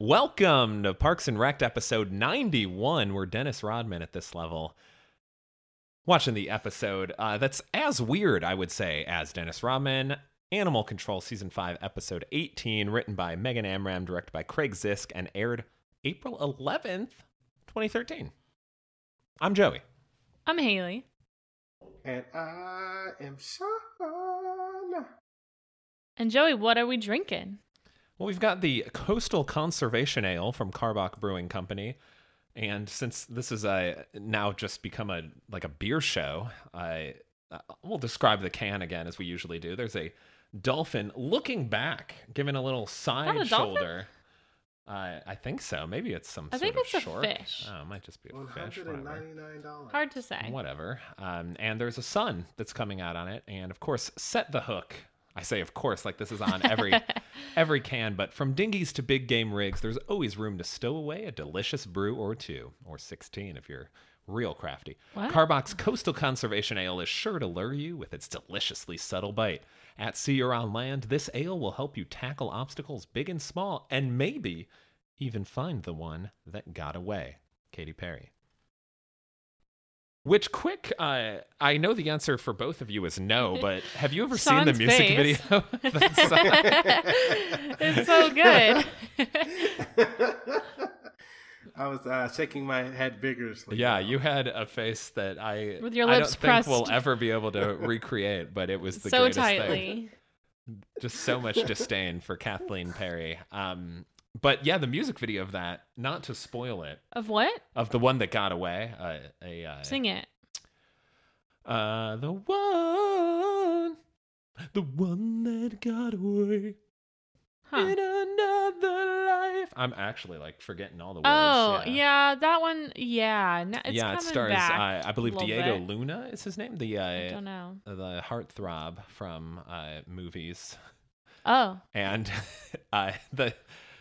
Welcome to Parks and Rec episode 91. We're Dennis Rodman at this level. Watching the episode uh, that's as weird, I would say, as Dennis Rodman. Animal Control Season 5, Episode 18, written by Megan Amram, directed by Craig Zisk, and aired April 11th, 2013. I'm Joey. I'm Haley. And I am Sean. And Joey, what are we drinking? Well, we've got the Coastal Conservation Ale from Karbach Brewing Company. And since this is a now just become a like a beer show, I uh, we'll describe the can again as we usually do. There's a dolphin looking back, giving a little side a dolphin? shoulder. Uh, I think so. Maybe it's some I sort think of it's a fish. Oh, it might just be a fish. hundred and Whatever. ninety-nine dollars. Hard to say. Whatever. Um, and there's a sun that's coming out on it, and of course, set the hook. I say, of course, like this is on every every can. But from dinghies to big game rigs, there's always room to stow away a delicious brew or two, or sixteen if you're real crafty. What? Karbach's Coastal Conservation Ale is sure to lure you with its deliciously subtle bite. At sea or on land, this ale will help you tackle obstacles big and small, and maybe even find the one that got away. Katy Perry. Which quick, uh, I know the answer for both of you is no, but have you ever seen the music face. video? It's so good. I was uh, shaking my head vigorously. yeah, you had a face that I With your I lips don't think we'll ever be able to recreate, but it was the so greatest tightly. thing. Just so much disdain for Kathleen Perry. Um, but yeah, the music video of that, not to spoil it, Of what? of the one that got away, uh, a uh, Sing it. Uh, the one, the one that got away Huh. Another life. I'm actually like forgetting all the words. Oh, yeah. that one. Yeah. yeah, it stars. Uh, I believe Diego bit. Luna is his name. The I uh, don't know. the heartthrob from uh, movies, Oh, and uh, the.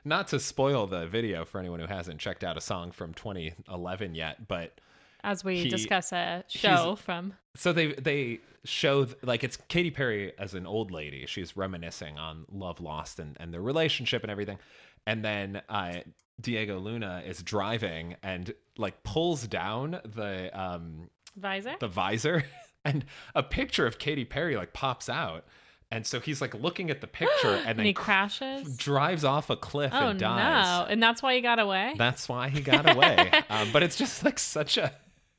Not to spoil the video for anyone who hasn't checked out a song from 2011 yet, but as we He- discuss a show from. So they they show like it's Katy Perry as an old lady. She's reminiscing on Love Lost and, and their relationship and everything. And then uh, Diego Luna is driving and like pulls down the um Visor? the visor and a picture of Katy Perry like pops out. And so he's like looking at the picture and and then he cr- crashes? drives off a cliff Oh, and dies. no. And that's why he got away? That's why he got away. um, but it's just like such a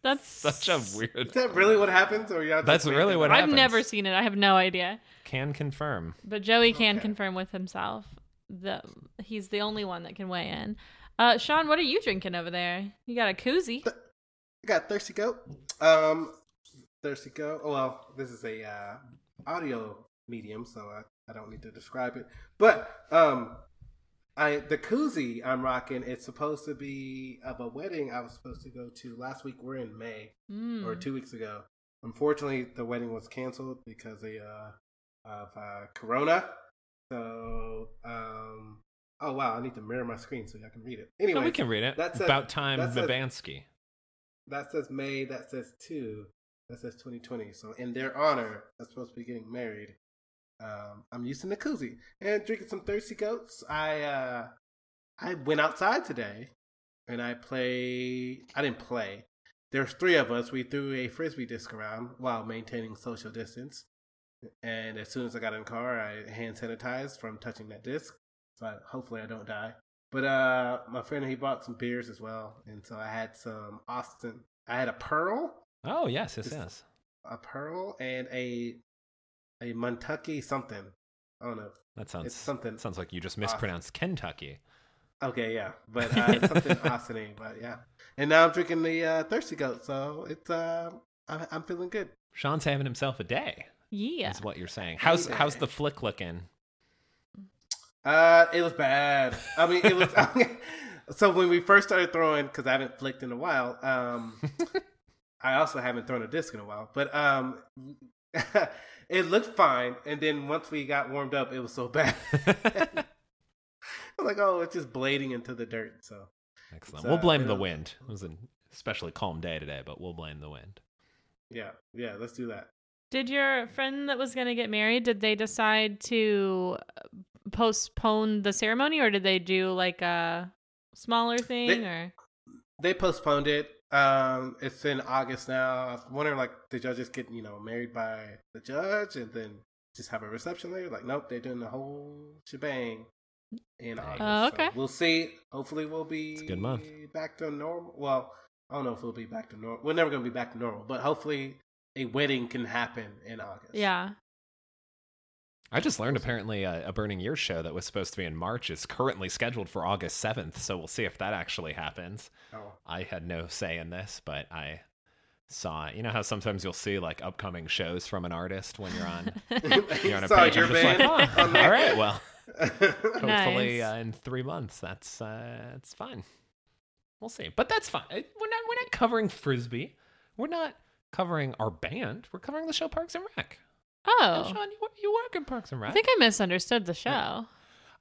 that's such a weird. Is that really what happens? Or y'all That's really what up? I've happens. never seen it. I have no idea. Can confirm. But Joey can Okay. confirm with himself that he's the only one that can weigh in. Uh, Sean, what are you drinking over there? You got a koozie. I got thirsty goat. Um, thirsty goat. Oh well, this is a uh, audio medium, so I, I don't need to describe it. But um, I the koozie I'm rocking. It's supposed to be of a wedding I was supposed to go to last week. We're in May Mm. or two weeks ago. Unfortunately, the wedding was canceled because of, uh, of uh, Corona. So, um, oh wow, I need to mirror my screen so y'all can read it. Anyway, No, we can read it. That's About time, that says- Mabansky. that says May, that says two, that says 2020. So in their honor, I'm supposed to be getting married. Um, I'm using the koozie and drinking some thirsty goats. I uh, I went outside today and I play. I didn't play. There's three of us. We threw a frisbee disc around while maintaining social distance. And as soon as I got in the car, I hand sanitized from touching that disc. So I, hopefully I don't die. But uh, my friend he bought some beers as well, and so I had some Austin. I had a pearl, Oh yes, yes, yes. a pearl, and a a Kentucky something. I don't know. That sounds It's something. sounds like you just mispronounced Kentucky. Okay, yeah, but uh, it's something Austin. But yeah, and now I'm drinking the uh, thirsty goat, so it's uh, I, I'm feeling good. Sean's having himself a day. Yeah. Is what you're saying. How's day. how's the flick looking? Uh, it was bad. I mean, it was. so when we first started throwing, because I haven't flicked in a while, um, I also haven't thrown a disc in a while. But um, it looked fine, and then once we got warmed up, it was so bad. I was like, oh, it's just blading into the dirt. So Excellent. It's, we'll uh, blame the wind. It was an especially calm day today, but we'll blame the wind. yeah, yeah, let's do that. Did your friend that was going to get married, did they decide to uh, postpone the ceremony or did they do like a smaller thing They- or They postponed it. Um, it's in August now. I was wondering, like, the judges get you know married by the judge and then just have a reception later. Like, nope, they're doing the whole shebang in August. Oh, So okay. we'll see. Hopefully, we'll be a good month. back to normal. Well, I don't know if we'll be back to normal. We're never going to be back to normal, but hopefully, a wedding can happen in August. Yeah. I just learned apparently a, a Burning Year show that was supposed to be in March is currently scheduled for August 7th, so we'll see if that actually happens. Oh. I had no say in this, but I saw You know how sometimes you'll see like upcoming shows from an artist when you're on you're on a page. your I'm just like, oh, all right, well, hopefully Nice. uh, in three months that's uh, that's fine. We'll see, but that's fine. Uh, We're not we're not covering frisbee. We're not covering our band. We're covering the show Parks and Rec. And Oh. Sean, you, you work in Parks and Rec. I think I misunderstood the show.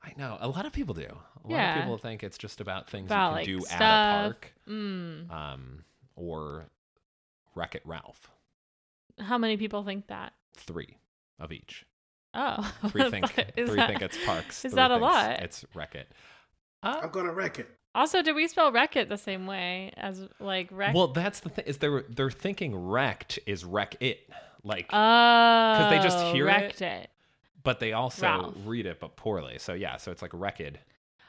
I know a lot of people do. A lot Yeah. of people think it's just about things About, you like, can do at a park, Mm. um, or Wreck It Ralph. How many people think that? Three of each. Oh, three think Is three that- think it's parks. is that a lot? It's Wreck It. Uh, I'm going to wreck it. Also, did we spell wreck it the same way as like wreck? well, that's the thing. Is they're they're thinking wrecked is wreck it, like, oh, they just oh, hear it? wrecked it. but they also Ralph. read it but poorly. So yeah, so it's like wrecked,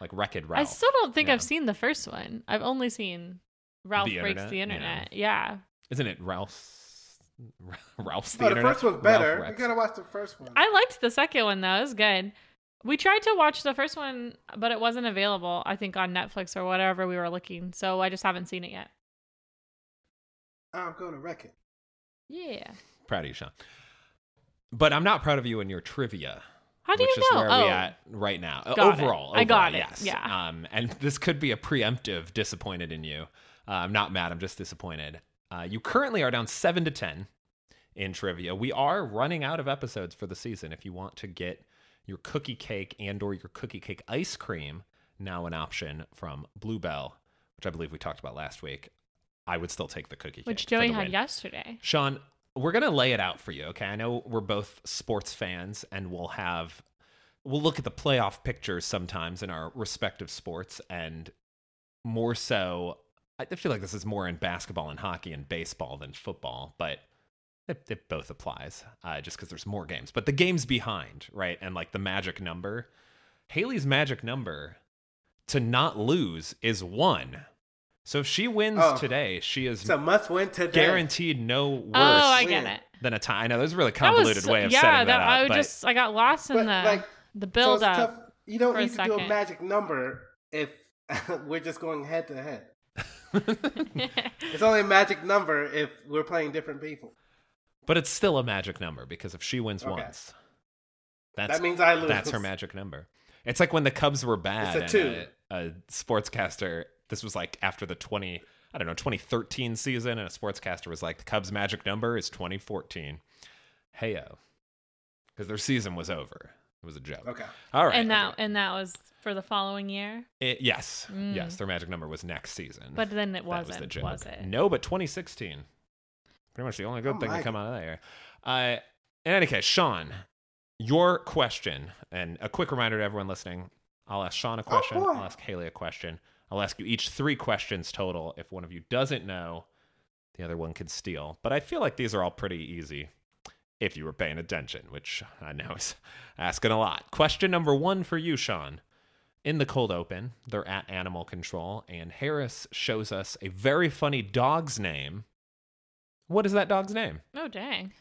like wrecked Ralph. I still don't think Yeah. I've seen the first one. I've only seen Ralph The breaks internet? the internet. Yeah. Isn't it Ralph's? Ralph's the Oh, the internet. first one's better. You Wrecks. got to watch the first one. I liked the second one though. It was good. We tried to watch the first one, but it wasn't available, I think, on Netflix or whatever we were looking. So I just haven't seen it yet. I'm going to wreck it. Yeah. Proud of you, Sean. But I'm not proud of you in your trivia. How do which you is know? where oh, we at right now. Uh, Got it. overall, I got overall, it. Yes. Yeah. Um, and this could be a preemptive disappointed in you. Uh, I'm not mad. I'm just disappointed. Uh, you currently are down seven to ten in trivia. We are running out of episodes for the season. If you want to get your cookie cake and or your cookie cake ice cream, now an option from Bluebell, which I believe we talked about last week. I would still take the cookie cake. which Joey had win. yesterday. Sean, we're gonna lay it out for you, okay? I know we're both sports fans, and we'll have we'll look at the playoff pictures sometimes in our respective sports, and more so, I feel like this is more in basketball and hockey and baseball than football, but it, it both applies, uh, just because there's more games. But the games behind, right, and like the magic number, Haley's magic number to not lose is one. So if she wins Oh. today, she is It's a must win today. guaranteed no worse Oh, I get it. than a tie. I know there's a really That was convoluted way of yeah, setting that, up. I but just I got lost in the like, the So build it's up. tough. You don't need to do a magic number if we're just going head to head. It's only a magic number if we're playing different people. but it's still a magic number because if she wins Okay. once, that's that means I lose. that's her magic number. It's like when the Cubs were bad. It's a and two. A, a sportscaster. This was like after the twenty. I don't know, 2013 season, and a sportscaster was like, the Cubs' magic number is 2014. Heyo. Because their season was over. It was a joke. Okay. All right. and that and that was for the following year. It- yes. Mm. Yes. Their magic number was next season. But then it That was wasn't, the joke. was it? No, but 2016. Pretty much the only good Oh thing to come out of that year. Uh, in any case, Sean, your question, and a quick reminder to everyone listening I'll ask Sean a question, boy. I'll ask Haley a question. I'll ask you each three questions total. If one of you doesn't know, the other one can steal. But I feel like these are all pretty easy if you were paying attention, which I know is asking a lot. Question number one for you, Sean. In the cold open, they're at animal control, and Harris shows us a very funny dog's name. What is that dog's name? Oh dang.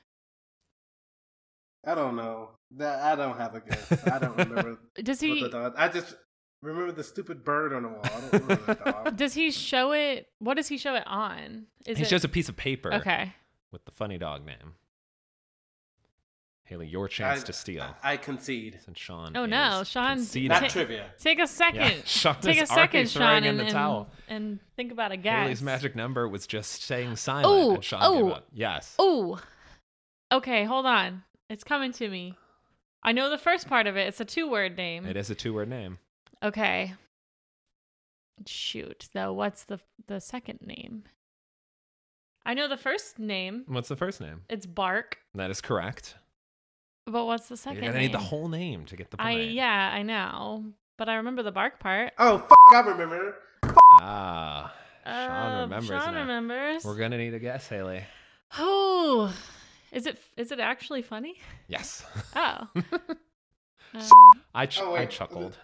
I don't know. That I don't have a guess. I don't remember Does what he the dog. I just remember the stupid bird on the wall. I don't remember the dog. does he show it what does he show it on? Is he it shows a piece of paper Okay. with the funny dog name. Haley, your chance I- to steal. I concede. Since Sean. Oh, no, Sean- conceding. Not trivia. Take a second. Yeah, Sean Take a second, Sean, in and, the and, towel. and think about a guess. Haley's magic number was just saying silent, Ooh, and Sean gave up. Yes. Ooh. Okay, hold on. It's coming to me. I know the first part of it. It's a two word name. It is a two word name. Okay. Shoot, though, what's the the second name? I know the first name. What's the first name? It's Bark. That is correct. But what's the second? You're second gonna name? need the whole name to get the point. I yeah, I know. But I remember the bark part. Oh, fuck, I remember. Ah, Sean Uh, remembers Sean now. remembers. We're gonna need a guess, Haley. Oh, is it is it actually funny? Yes. Oh, Um, I ch- Oh, I wait. chuckled.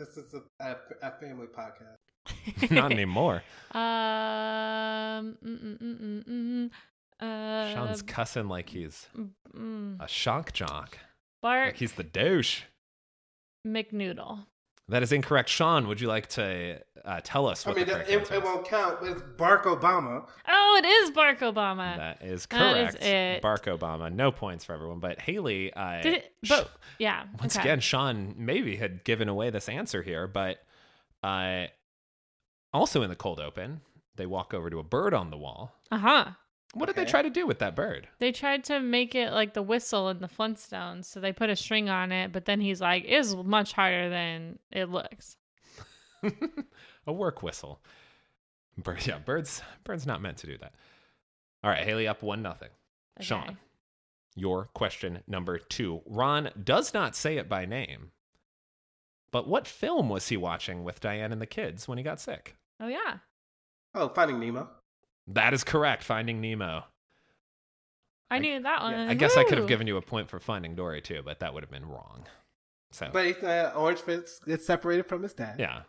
This is a, a, a family podcast. Not anymore. Um, mm, mm, mm, mm, mm, uh, Sean's cussing like he's mm, a shock jock. Bart Like he's the douche. McNoodle. That is incorrect. Sean, would you like to uh, tell us I what mean, the it, correct it, answer won't count. It's Barack Obama. Oh, it is Barack Obama. That is That is correct. it. Barack Obama. No points for everyone. But Haley, uh, Did it? But yeah. once okay. again, Sean maybe had given away this answer here, but uh, also in the cold open, they walk over to a bird on the wall. Uh huh. What did they try to do with that bird? They tried to make it like the whistle in the Flintstones, so they put a string on it. But then he's like, "It's much harder than it looks." a work whistle. Bird, yeah, birds. Birds not meant to do that. All right, Haley up one nothing. Okay. Sean, your question number two. Ron does not say it by name, but what film was he watching with Diane and the kids when he got sick? Oh yeah. Oh, Finding Nemo. That is correct. Finding Nemo. I, I- knew that one. I guess I could have given you a point for Finding Dory too, but that would have been wrong. So But he's, uh, Orange Fitz gets separated from his dad. yeah,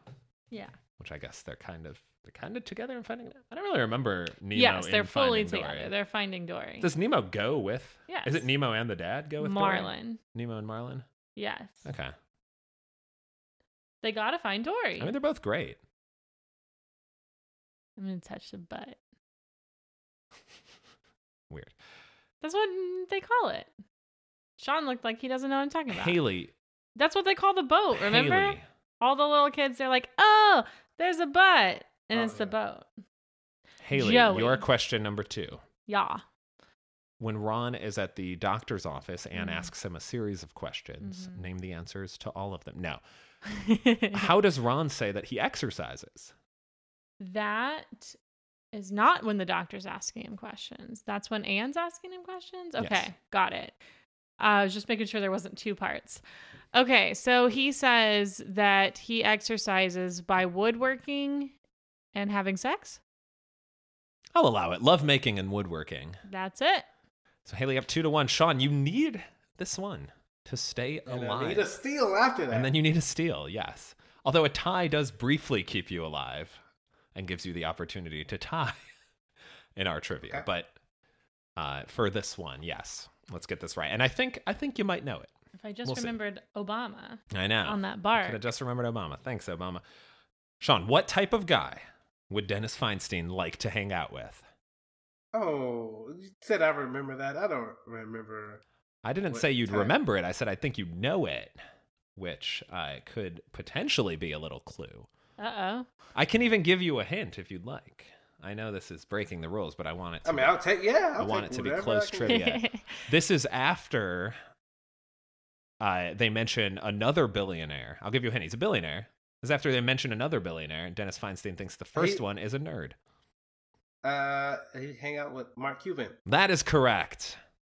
Yeah. which I guess they're kind of they're kind of together in Finding. I don't really remember Nemo. yes, they're fully Finding together. Dory. They're finding Dory. Does Nemo go with? yes. Is it Nemo and the dad go with Dory? Marlin? Nemo and Marlin. Yes. Okay. They gotta find Dory. I mean, they're both great. I'm gonna touch the butt. Weird. That's what they call it. Sean looked like he doesn't know what I'm talking about. Haley. That's what they call the boat. Remember? Haley. All the little kids, they're like, "Oh, there's a butt," and Oh, it's the boat. Haley, Joey. your question number two. Yeah. When Ron is at the doctor's office, Ann Mhm. asks him a series of questions. Mhm. Name the answers to all of them. No. How does Ron say that he exercises? that is not when the doctor's asking him questions. That's when Ann's asking him questions. Okay, Yes. got it. I was just making sure there wasn't two parts. Okay, so he says that he exercises by woodworking and having sex. I'll allow it. Love making and woodworking. That's it. So Haley up two to one. Sean, you need this one to stay And I alive. need a steal after that. and then you need a steal, yes. Although a tie does briefly keep you alive and gives you the opportunity to tie in our trivia. Okay. But uh, for this one, yes. Let's get this right. And I think I think you might know it. If I just We'll see. remembered Obama I know. on that Could bar. have just remembered Obama. Thanks, Obama. Sean, what type of guy would Dennis Feinstein like to hang out with? oh, you said I remember that. I don't remember. I didn't say you'd type? remember it. I said I think you know it, which uh, could potentially be a little clue. Uh oh. I can even give you a hint if you'd like. I know this is breaking the rules, but I want it to I mean, I'll take. Yeah, I'll I want it to be close can trivia. This is after uh, they mention another billionaire. I'll give you a hint. He's a billionaire. This is after they mention another billionaire, and Dennis Feinstein thinks the first He- one is a nerd. Uh, he hang out with Mark Cuban. That is correct.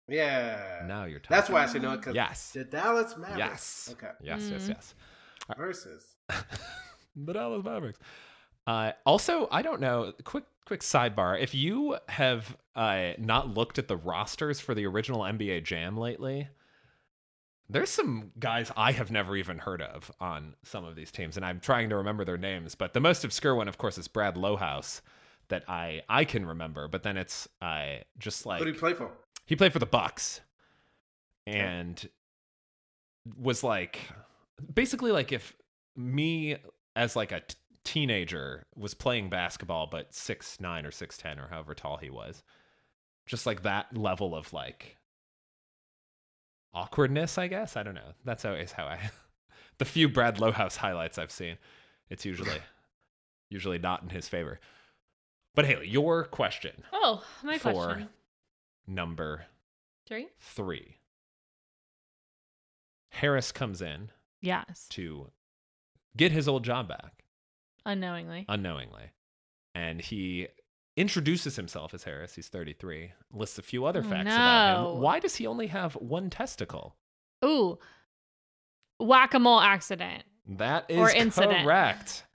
Yeah. Now you're talking. That's why I should know it because Yes. the Dallas Mavericks. Yes. Okay. Yes, yes, Mm. yes. Versus. the Dallas Mavericks. Uh, also, I don't know. Quick, quick sidebar. If you have uh, not looked at the rosters for the original NBA Jam lately, there's some guys I have never even heard of on some of these teams, and I'm trying to remember their names. But the most obscure one, of course, is Brad Lohaus that I I can remember. But then it's uh, just like Who do you play for? he played for the Bucks and was like basically like if me as like a t- teenager was playing basketball but six nine or six ten or however tall he was just like that level of like awkwardness i guess i don't know that's always how i the few brad lohaus highlights i've seen it's usually usually not in his favor but haley your question Oh, my For- question. number Three? Three. Harris comes in Yes. to get his old job back Unknowingly. unknowingly. And he introduces himself as Harris. He's 33. Lists a few other facts about him. Why does he only have one testicle? Ooh. Whack a mole accident. That is Or incident. correct.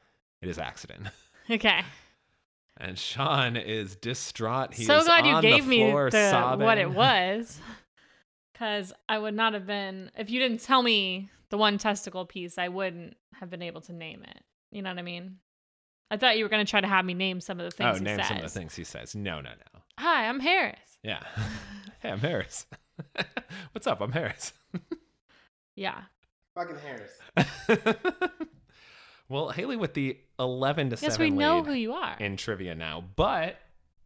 It is accident. Okay. And Sean is distraught. He so glad you on gave the me floor the, sobbing. what it was. Because I would not have been, if you didn't tell me the one testicle piece, I wouldn't have been able to name it. You know what I mean? I thought you were going to try to have me name some of the Oh, things he name says. some of the things he says. No, no, no. Hi, I'm Harris. Yeah. hey, I'm Harris. What's up? I'm Harris. Yeah. Fucking Harris. well, Haley with the 11 to Yes, 7 we know who you are. in trivia now, but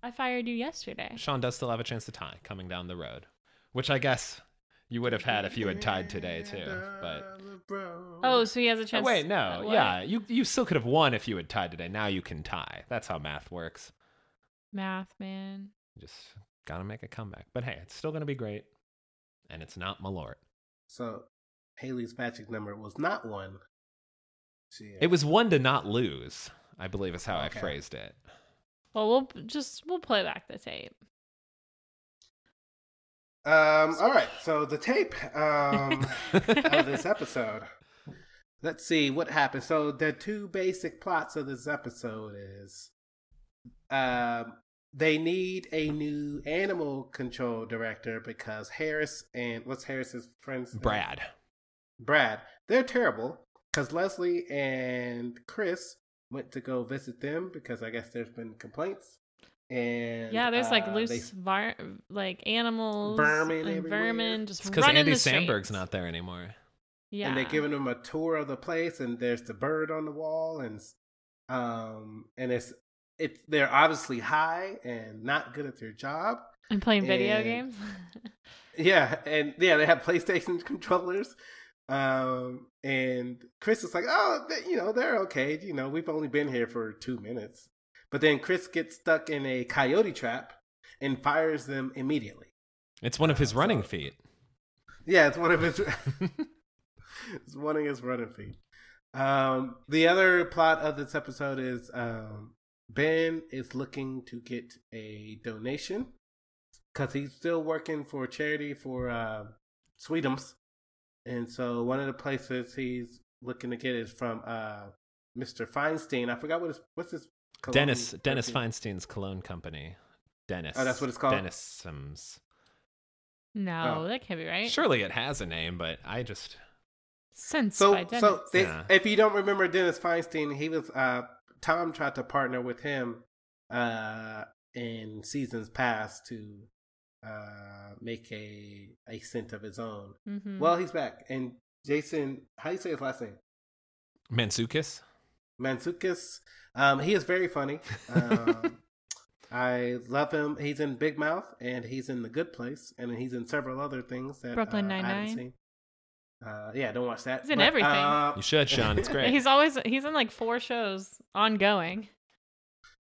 I fired you yesterday. Sean does still have a chance to tie coming down the road, which I guess you would have had if you had tied today too. But Oh, so he has a oh, chance. wait, no, what? yeah, you you still could have won if you had tied today. Now you can tie. That's how math works. Math, man. Just gotta make a comeback. But hey, it's still gonna be great, and it's not Malort. So Haley's magic number was not one. She, uh, It was one to not lose. I believe is how I phrased it. Well, we'll just we'll play back the tape. Um. All right. So the tape um, of this episode. Let's see what happened. So the two basic plots of this episode is, um, they need a new animal control director because Harris and what's Harris's friend's name? Brad. Brad. They're terrible because Leslie and Chris went to go visit them because I guess there's been complaints. And yeah, there's like uh, loose they- var- like animals, Vermin and everywhere. vermin just because Andy the streets. Samberg's not there anymore. Yeah, and they're giving them a tour of the place and there's the bird on the wall and um and it's it's they're obviously high and not good at their job and playing video and- games. yeah and yeah they have playstation controllers um and chris is like oh they, you know they're okay you know we've only been here for two minutes but then chris gets stuck in a coyote trap and fires them immediately It's one of his So- running feet. Yeah, it's one of his. it's one of his running feet. Um, the other plot of this episode is um, Ben is looking to get a donation because he's still working for a charity for uh, Sweetums, and so one of the places he's looking to get is from uh, Mr. Feinstein. I forgot what his what's his cologne Dennis Dennis? Feinstein's cologne company. Dennis. Oh, that's what it's called? Dennisums. no, Oh. that can't be right. Surely it has a name, but I just Since So, by Dennis. so they, Yeah. if you don't remember Dennis Feinstein, he was uh, Tom tried to partner with him uh, in seasons past to uh, make a a scent of his own. Mhm. Well, he's back, and Jason, how do you say his last name? Mantzoukas. Mantzoukas. Um, he is very funny. Um, I love him. He's in Big Mouth, and he's in The Good Place, and he's in several other things that Brooklyn uh, I haven't Nine-Nine. seen. Uh, yeah, don't watch that. He's in everything. uh, You should, Sean. It's great. he's always he's in like four shows ongoing.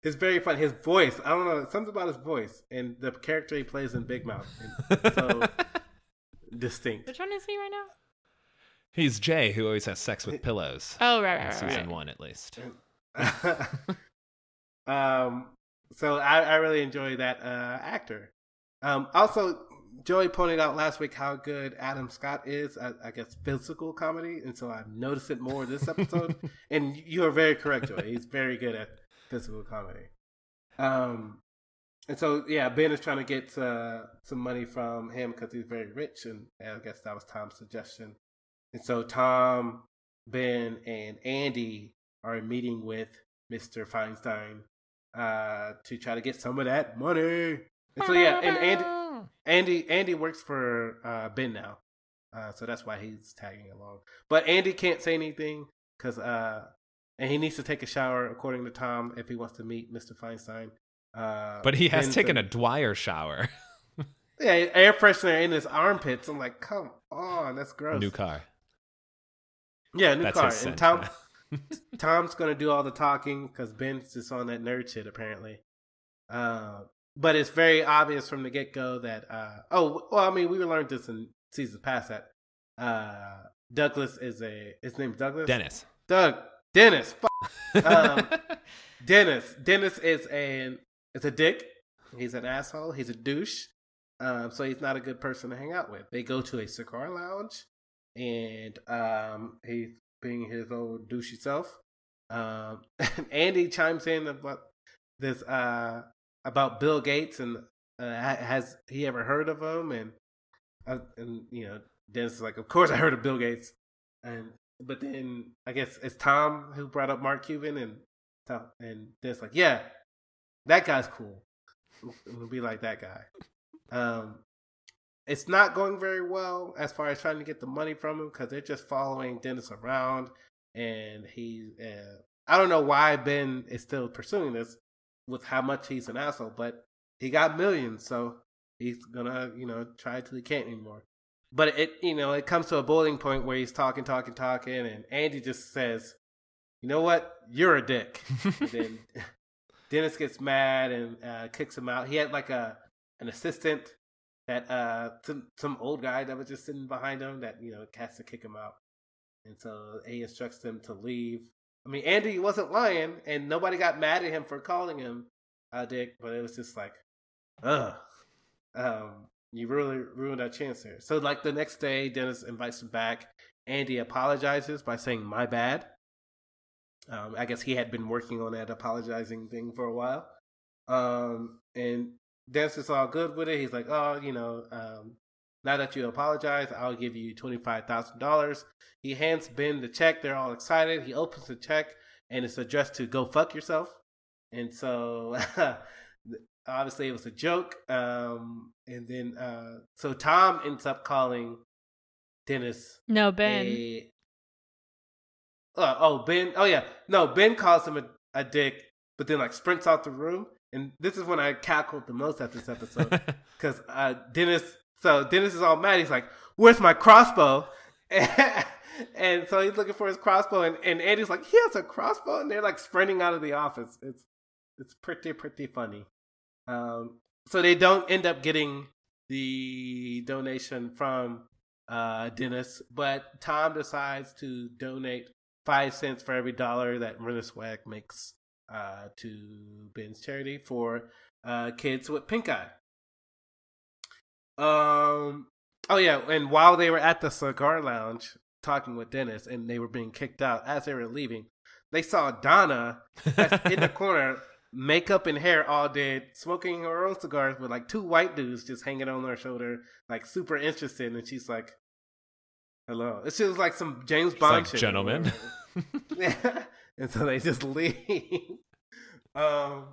It's very fun. His voice, I don't know, something about his voice and the character he plays in Big Mouth. is so distinct. Which one is he right now? He's Jay, who always has sex with pillows. Oh right, in right, right. season right. one, at least. um, so I, I really enjoy that uh, actor. Um, also, Joey pointed out last week how good Adam Scott is at, I guess, physical comedy, and so I've noticed it more this episode. and you are very correct, Joey. He's very good at physical comedy. Um, and so yeah, Ben is trying to get uh, some money from him because he's very rich, and I guess that was Tom's suggestion. And so Tom, Ben, and Andy are meeting with Mister Feinstein uh, to try to get some of that money. And so yeah, and Andy, Andy, Andy works for uh, Ben now, uh, so that's why he's tagging along. But Andy can't say anything because, uh, and he needs to take a shower, according to Tom, if he wants to meet Mister Feinstein. Uh, But he has taken a- a Dwyer shower. yeah air freshener in his armpits. I'm like, come on, that's gross. New car. Yeah, new That's car. And Tom. Tom's gonna do all the talking because Ben's just on that nerd shit apparently. Uh, but it's very obvious from the get go that uh, oh well, I mean we learned this in seasons past that uh, Douglas is a his name's Douglas Dennis. Doug Dennis um, Dennis Dennis is an is a dick. He's an asshole. He's a douche. Um, so he's not a good person to hang out with. They go to a cigar lounge, and um, he's being his old douchey self. Um, Andy chimes in about this uh, about Bill Gates and uh, has he ever heard of him? And uh, and you know, Dennis is like, of course I heard of Bill Gates. And but then I guess it's Tom who brought up Mark Cuban and Tom, and Dennis like, yeah, that guy's cool. We'll be like that guy. Um, it's not going very well as far as trying to get the money from him because they're just following Dennis around, and he. Uh, I don't know why Ben is still pursuing this with how much he's an asshole, but he got millions, so he's gonna you know try till he can't anymore. But it you know it comes to a boiling point where he's talking, talking, talking, and Andy just says, "You know what? You're a dick." and then Dennis gets mad and uh, kicks him out. He had like a an assistant that uh some some old guy that was just sitting behind him that you know has to kick him out, and so he instructs them to leave. I mean, Andy wasn't lying, and nobody got mad at him for calling him a dick, but it was just like, ugh, um, you really ruined our chance there. So like the next day, Dennis invites him back. Andy apologizes by saying "my bad." Um, I guess he had been working on that apologizing thing for a while. Um, and Dennis is all good with it. He's like, oh, you know, um, now that you apologize, I'll give you $25,000. He hands Ben the check. They're all excited. He opens the check and it's addressed to go fuck yourself. And so obviously it was a joke. Um, and then, uh, so Tom ends up calling Dennis. No, Ben. A, uh, oh, Ben. Oh, yeah. No, Ben calls him a, a dick, but then like sprints out the room. And this is when I cackled the most at this episode because uh, Dennis. So Dennis is all mad. He's like, "Where's my crossbow?" and so he's looking for his crossbow, and, and Andy's like, "He has a crossbow," and they're like sprinting out of the office. It's it's pretty pretty funny. Um, so they don't end up getting the donation from uh, Dennis, but Tom decides to donate five cents for every dollar that Marina Swag makes uh, to Ben's charity for uh, kids with pink eye. Um. Oh yeah, and while they were at the cigar lounge talking with Dennis, and they were being kicked out as they were leaving, they saw Donna in the corner, makeup and hair all dead, smoking her own cigars with like two white dudes just hanging on her shoulder, like super interested, and she's like, "Hello." It feels like some James Bond like. "Gentlemen." yeah. And so they just leave. um,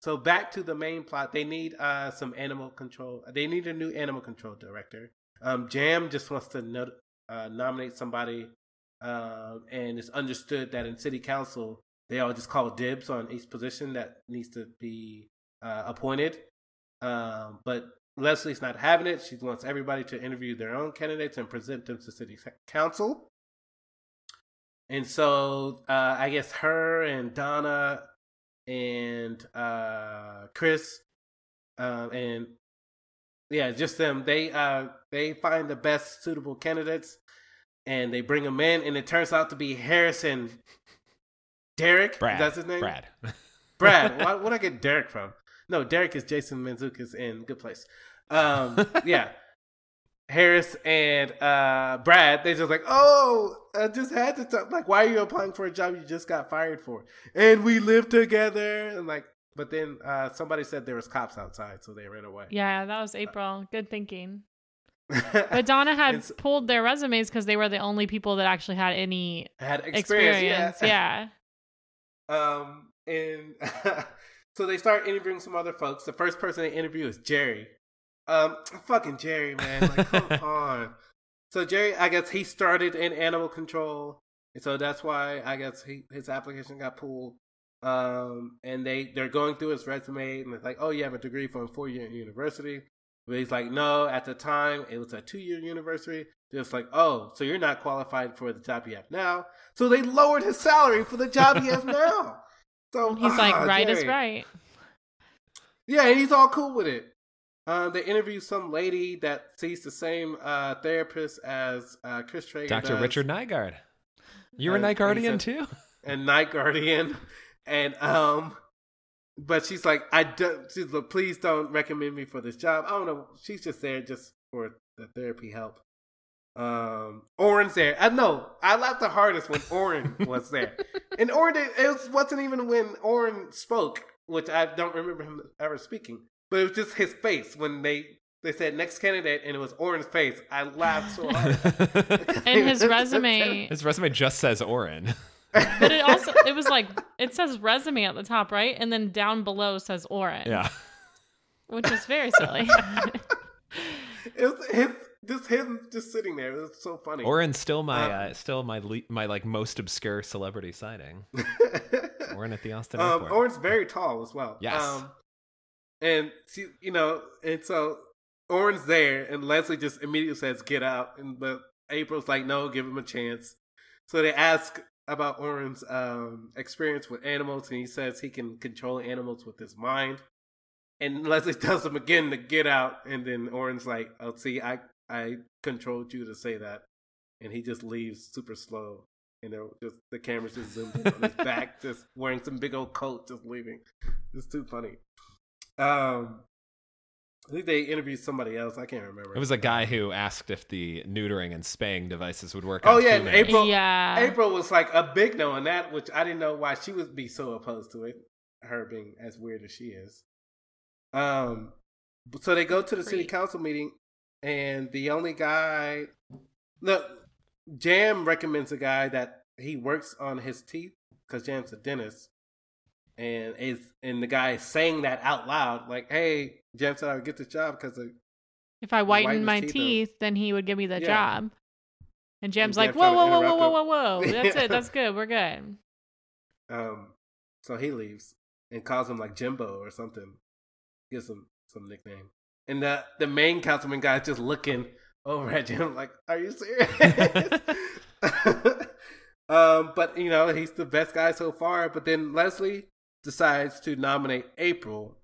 so back to the main plot. They need uh some animal control. They need a new animal control director. Um, Jamm just wants to no- uh, nominate somebody, um, and it's understood that in city council they all just call dibs on each position that needs to be uh, appointed. Um, but Leslie's not having it. She wants everybody to interview their own candidates and present them to city council. And so uh, I guess her and Donna and uh, Chris uh, and yeah, just them. They uh, they find the best suitable candidates and they bring them in, and it turns out to be Harrison Derek. Brad. That's his name. Brad. Brad. Why would I get Derek from? No, Derek is Jason Mantzoukas in Good Place. Um, yeah. Harris and uh, Brad, they just like, oh, I just had to talk. Like, why are you applying for a job you just got fired for? And we live together. And like, but then uh, somebody said there was cops outside, so they ran away. Yeah, that was April. Good thinking. But Donna had so, pulled their resumes because they were the only people that actually had any had experience. experience. Yeah. yeah. Um, and so they start interviewing some other folks. The first person they interview is Jerry. Um, fucking Jerry, man. Like, come on. So Jerry, I guess he started in animal control, and so that's why I guess he, his application got pulled. Um, and they they're going through his resume, and it's like, oh, you have a degree from four year university. But he's like, no, at the time it was a two year university. Just like, oh, so you're not qualified for the job you have now. So they lowered his salary for the job he has now. So He's like, ah, right is right. Yeah, and he's all cool with it. Um, they interview some lady that sees the same uh, therapist as uh, Chris Traeger, Dr. does, Richard Nygard. You're a Uh, Nygard he too? and Nygard, and um, but she's like, I don't she's like, please don't recommend me for this job. I don't know. She's just there just for the therapy help. Um, Orin's there. I know. I laughed the hardest when Orin was there, and Orin it was, wasn't even when Orin spoke, which I don't remember him ever speaking. But it was just his face when they they said next candidate, and it was Orin's face. I laughed so hard. And his resume, His resume just says Orin. but it also it was like it says resume at the top, right? And then down below says Orin. Yeah. Which is very silly. it was his just him just sitting there. It was so funny. Orin's still my Um, uh, still my le- my like most obscure celebrity sighting. Orin at the Austin um, airport. Orin's very tall as well. Yes. Um, and she, you know, and so Orin's there, and Leslie just immediately says, "Get out!" And but April's like, "No, give him a chance." So they ask about Orin's um, experience with animals, and he says he can control animals with his mind. And Leslie tells him again to get out, and then Orin's like, "Oh, see, I I controlled you to say that," and he just leaves super slow. And they're just the camera's just zoomed on his back, just wearing some big old coat, just leaving. It's too funny. Um, I think they interviewed somebody else. I can't remember. it was a guy who asked if the neutering and spaying devices would work. Oh, on yeah. April- yeah. April was like a big no on that, which I didn't know why she would be so opposed to it. Her being as weird as she is. Um, so they go to the city council meeting, and the only guy, look, Jamm recommends a guy that he works on his teeth because Jamm's a dentist, and is and the guy is saying that out loud, like, "Hey, Jamm said I would get this job because If I whitened whiten my teeth, teeth, then he would give me the Yeah. job. And Jamm's And like, whoa, whoa, whoa, whoa, whoa, whoa, whoa. That's it. That's good. We're good. Um, so he leaves and calls him like Jimbo or something. Gives him some nickname. And the the main councilman guy just looking over at Jim like, "Are you serious?" um, but you know he's the best guy so far. But then Leslie decides to nominate April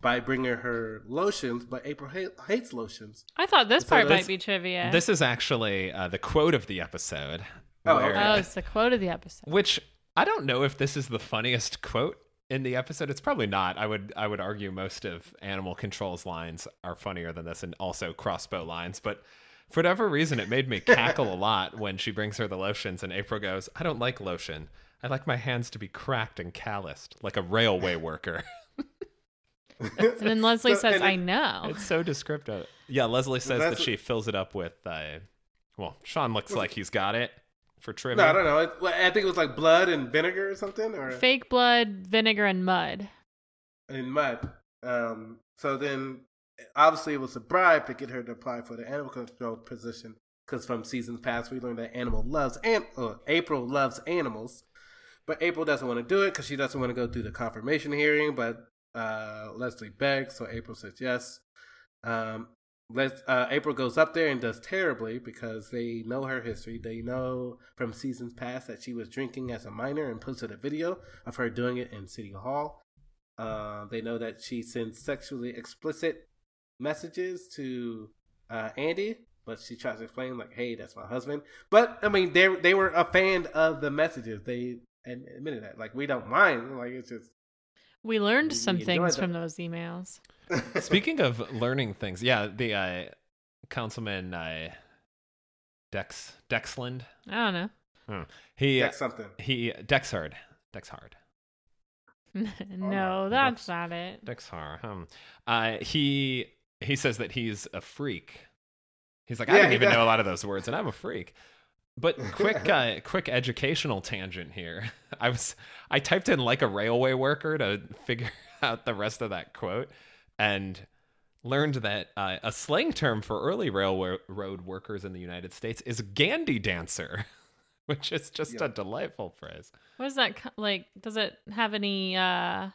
by bringing her lotions, but April ha- hates lotions. I thought this So part this- might be trivia. This is actually uh, the quote of the episode. Oh, where- okay. oh, it's the quote of the episode. Which I don't know if this is the funniest quote in the episode. It's probably not. I would I would argue most of Animal Control's lines are funnier than this, and also crossbow lines. But for whatever reason, it made me cackle a lot when she brings her the lotions, and April goes, "I don't like lotion. I like my hands to be cracked and calloused, like a railway worker." And then Leslie So- says, and I know. it's so descriptive. Yeah, Leslie says that she fills it up with. Uh, well, Sean looks like he's got it for trivia. No, I don't know. It, well, I think it was like blood and vinegar or something, or Fake blood, vinegar, and mud. in mud. Um, so then, obviously, it was a bribe to get her to apply for the animal control position. Because from seasons past, we learned that animal loves and uh, April loves animals, but April doesn't want to do it because she doesn't want to go through the confirmation hearing. But uh, Leslie begs, so April says yes. Um, Les, uh, April goes up there and does terribly because they know her history. They know from seasons past that she was drinking as a minor and posted a video of her doing it in City Hall. Uh, they know that she sends sexually explicit messages to uh, Andy, but she tries to explain like, "Hey, that's my husband." But I mean, they they were a fan of the messages. They admitted that. Like, we don't mind. Like, it's just We learned We some enjoyed things from those emails. Speaking of learning things, yeah, the uh, councilman uh, Dex Dexland, I don't know. he that's something. he Dexhart, Dexhart, no, no. that's not it. Dexhart. Hmm. Uh, he he says that he's a freak. He's like, I Yeah, didn't even does. know a lot of those words, and I'm a freak. But quick, uh, quick educational tangent here. I was I typed in like a railway worker to figure out the rest of that quote, and learned that uh, a slang term for early railroad workers in the United States is gandy dancer, which is just Yeah. a delightful phrase. What is that like? Does it have any uh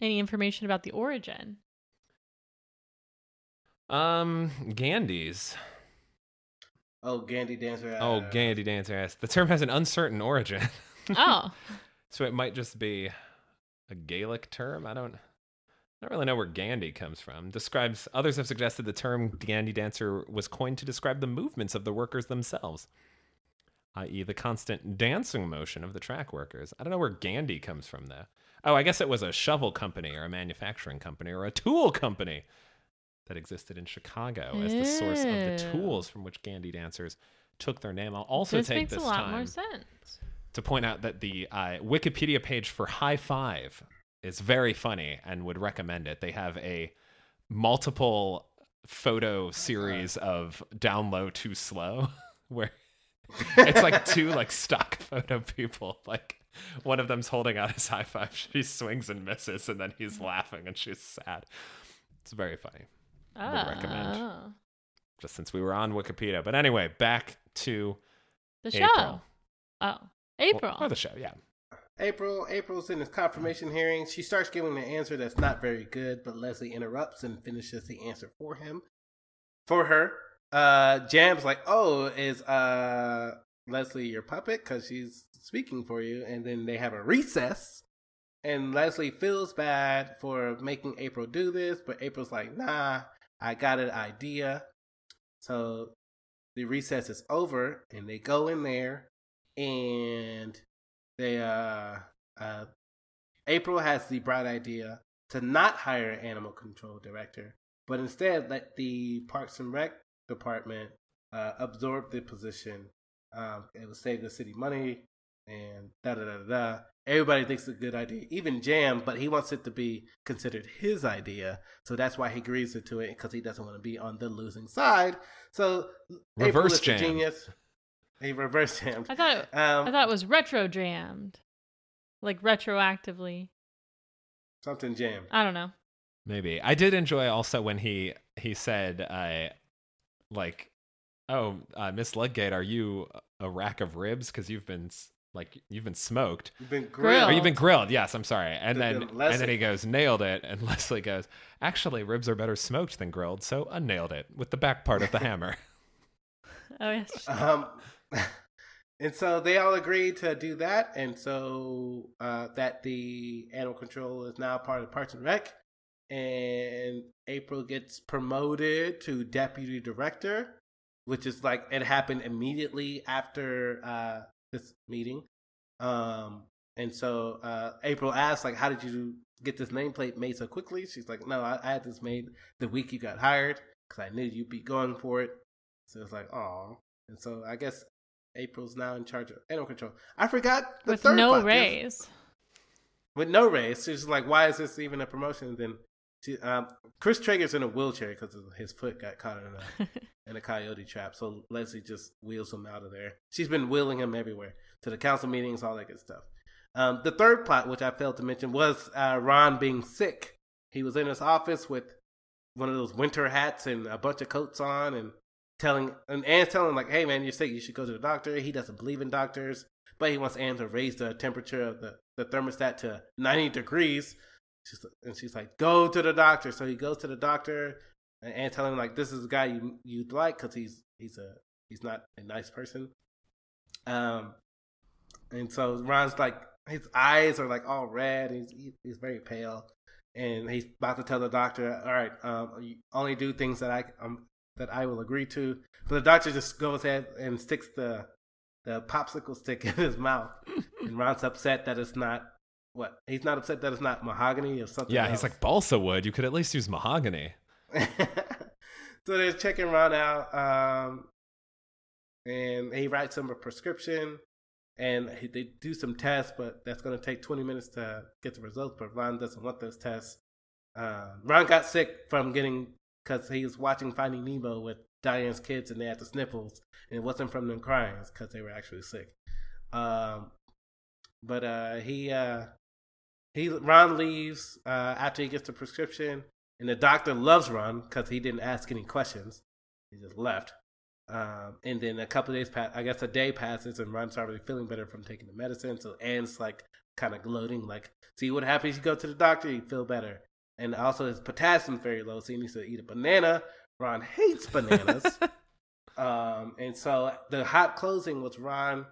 any information about the origin? Um, gandy's. Oh, gandy dancer. Oh, uh, gandy dancer. Yes, the term has an uncertain origin. Oh, So it might just be a Gaelic term. I don't. I don't really know where gandy comes from. Describes others have suggested the term gandy dancer was coined to describe the movements of the workers themselves, i.e., the constant dancing motion of the track workers. I don't know where gandy comes from though. Oh, I guess it was a shovel company or a manufacturing company or a tool company that existed in Chicago as the source of the tools from which gandy dancers took their name. I'll also this take this a lot time more sense. to point out that the uh, Wikipedia page for High Five is very funny and would recommend it. They have a multiple photo series of down low too slow where it's like two like stock photo people like one of them's holding out his high five she swings and misses and then he's laughing and she's sad it's very funny would recommend. Oh. just since we were on wikipedia but anyway back to The April. show. Oh, April. or the show yeah April, April's in his confirmation hearing. She starts giving an answer that's not very good, but Leslie interrupts and finishes the answer for him. For her. Uh Jamm's like, "Oh, is uh Leslie your puppet cuz she's speaking for you." And then they have a recess. And Leslie feels bad for making April do this, but April's like, "Nah, I got an idea." So the recess is over and they go in there and they uh uh April has the bright idea to not hire an animal control director, but instead let the Parks and Rec department uh, absorb the position. Um, it will save the city money and da da da da. da. Everybody thinks it's a good idea, even Jamm, but he wants it to be considered his idea, so that's why he agrees to it because he doesn't want to be on the losing side. So April Reverse is the genius. He reverse jammed. I thought it, Um, I thought it was retro jammed, like retroactively. something jam. I don't know. Maybe I did enjoy also when he he said, uh, like, oh, uh, Miss Ludgate, are you a rack of ribs because you've been s- like you've been smoked You've been Grilled. or you've been grilled? Yes, I'm sorry. And Then- then then Leslie- and then he goes nailed it, and Leslie goes, actually, ribs are better smoked than grilled, so I nailed it with the back part of the hammer. Oh yes. Um, and so they all agree to do that, and so uh, that the animal control is now part of Parks and Rec, and April gets promoted to deputy director, which is like it happened immediately after uh, this meeting. Um, and so uh, April asks, like, how did you get this nameplate made so quickly? She's like, no, I, I had this made the week you got hired because I knew you'd be going for it. So it's like, oh. And so I guess April's now in charge of animal control. I forgot the With third no raise. With no raise. She's like, why is this even a promotion? Then she, um, Chris Traeger's in a wheelchair because his foot got caught in a in a coyote trap. So Leslie just wheels him out of there. She's been wheeling him everywhere to the council meetings, all that good stuff. Um, the third plot, which I failed to mention, was uh, Ron being sick. He was in his office with one of those winter hats and a bunch of coats on, and telling and Ann's telling him like, "Hey man, you're sick. You should go to the doctor." He doesn't believe in doctors, but he wants Anne to raise the temperature of the, the thermostat to 90 degrees. She's, and she's like, "Go to the doctor." So he goes to the doctor, and Ann telling him like, "This is the guy you you'd like because he's he's a he's not a nice person." Um, and so Ron's like, his eyes are like all red. He's he's very pale, and he's about to tell the doctor, "All right, um, only do things that I um that I will agree to." But the doctor just goes ahead and sticks the the popsicle stick in his mouth, and Ron's upset that it's not what he's not upset that it's not mahogany or something. yeah, else. he's like balsa wood. You could at least use mahogany. so they're checking Ron out, um, and he writes him a prescription, and he, they do some tests, but that's going to take 20 minutes to get the results. But Ron doesn't want those tests. Uh, Ron got sick from getting because he was watching Finding Nemo with Diane's kids, and they had the sniffles, and it wasn't from them crying; it's because they were actually sick. Um, but uh, he uh, he Ron leaves uh, after he gets the prescription, and the doctor loves Ron because he didn't ask any questions. He just left. Um, and then a couple of days pass. I guess a day passes, and Ron's already feeling better from taking the medicine. So Ann's like kind of gloating, like, "See what happens? You go to the doctor, you feel better." And also his potassium's very low, so he needs to eat a banana. Ron hates bananas. Um, and so the hot closing was Ron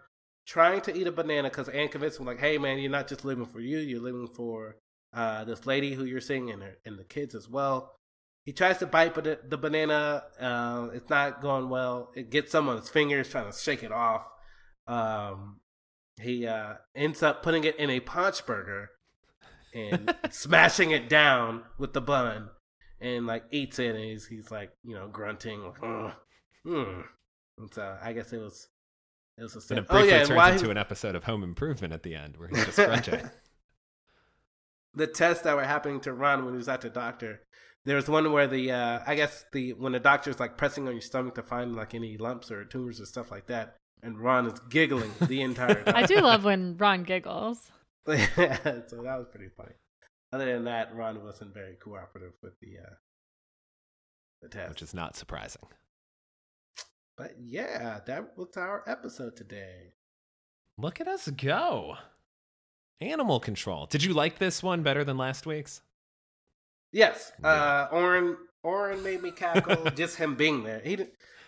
trying to eat a banana because Ann convinced him, like, hey, man, you're not just living for you, you're living for uh, this lady who you're seeing and, her, and the kids as well. He tries to bite the, the banana. Uh, it's not going well. It gets some on his fingers, trying to shake it off. Um, he uh, ends up putting it in a Paunch Burger and smashing it down with the bun and like eats it and he's, he's like you know grunting like mm. And so I guess it was it was a And it oh briefly yeah turns why he into an episode of Home Improvement at the end where he's just grunting. the tests that were happening to Ron when he was at the doctor. There was one where the uh, I guess the when the doctor's like pressing on your stomach to find like any lumps or tumors or stuff like that, and Ron is giggling the entire time. I do love when Ron giggles. Yeah, so that was pretty funny. Other than that, Ron wasn't very cooperative with the uh, the test. which is not surprising. But yeah, that was our episode today. Look at us go. Animal control. Did you like this one better than last week's? Yes, Yeah. uh, Orin Orin made me cackle. just him being there. He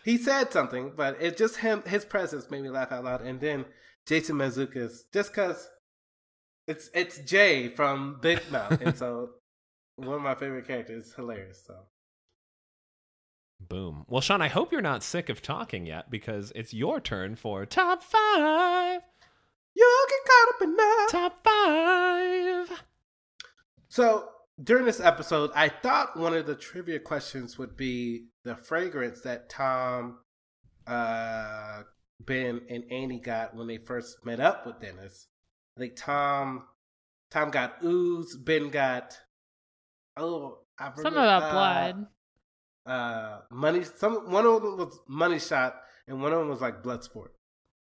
he said something, but it just him his presence made me laugh out loud. And then Jason Mantzoukas, just because it's it's Jay from Big Mouth, and so one of my favorite characters, hilarious. So Boom. Well, Sean, I hope you're not sick of talking yet because it's your turn for top five. you get caught up in that. Top five. So during this episode, I thought one of the trivia questions would be the fragrance that Tom, uh, Ben, and Annie got when they first met up with Dennis. I think Tom, Tom got ooze. Ben got oh, I Something about uh, blood. Uh, money. Some one of them was money shot, and one of them was like blood sport.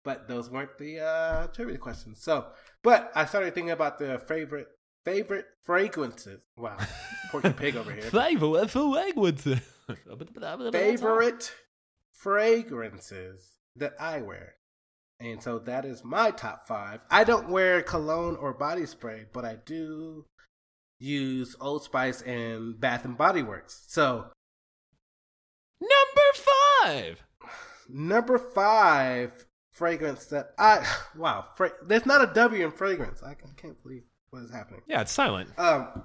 But those weren't the uh, trivia questions. So, but I started thinking about the favorite favorite fragrances. Wow, Porky Pig over here. For language. favorite fragrances that I wear. And so that is my top five. I don't wear cologne or body spray, but I do use Old Spice and Bath and Body Works. So Number five. number five fragrance that I wow, fra- there's not a W in fragrance. I, I can't believe what is happening. Yeah, it's silent. Um,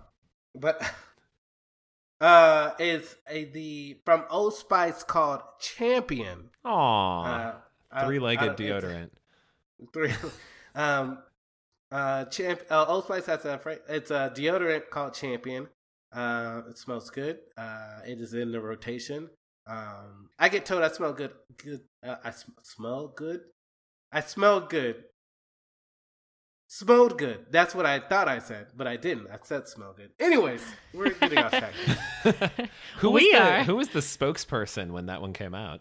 but uh, is a the from Old Spice called Champion. Aw, uh, three legged I- it's- deodorant. Three. Um, uh, champ. Uh, Old Spice has a. fra- It's a deodorant called Champion. Uh, it smells good. Uh, it is in the rotation. Um, I get told I smell good. Good. Uh, I sm- smell good. I smell good. Smelled good. That's what I thought I said, but I didn't. I said smell good. Anyways, we're getting off track. who was We the. Who was the spokesperson when that one came out?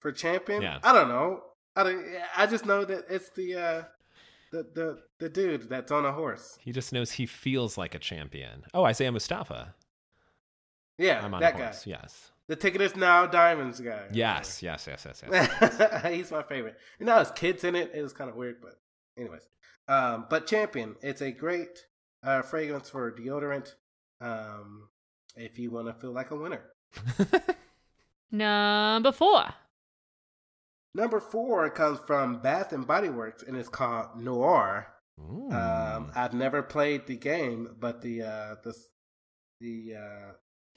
For champion, Yeah. I don't know. I don't. I just know that it's the uh, the the the dude that's on a horse. He just knows he feels like a champion. Oh, Isaiah Mustafa. Yeah, I'm on that a guy. Yes. The ticket is now diamonds guy. Yes, yes, yes, yes, yes. He's my favorite. And now his kids in it. It was kind of weird, but anyways. Um, but Champion, it's a great uh, fragrance for deodorant. Um, if you want to feel like a winner. Number four. Number four comes from Bath and Body Works, and it's called Noir. Um, I've never played the game, but the uh, the the uh,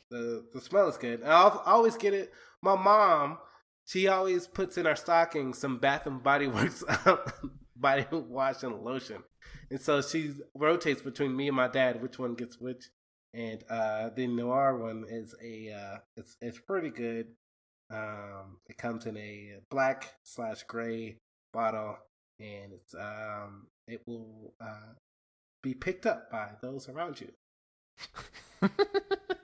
the the smell is good. I always get it. My mom, she always puts in our stocking some Bath and Body Works body wash and lotion, and so she rotates between me and my dad which one gets which. And uh, the Noir one is a uh, it's it's pretty good. Um, it comes in a black slash gray bottle, and it's um, it will uh, be picked up by those around you.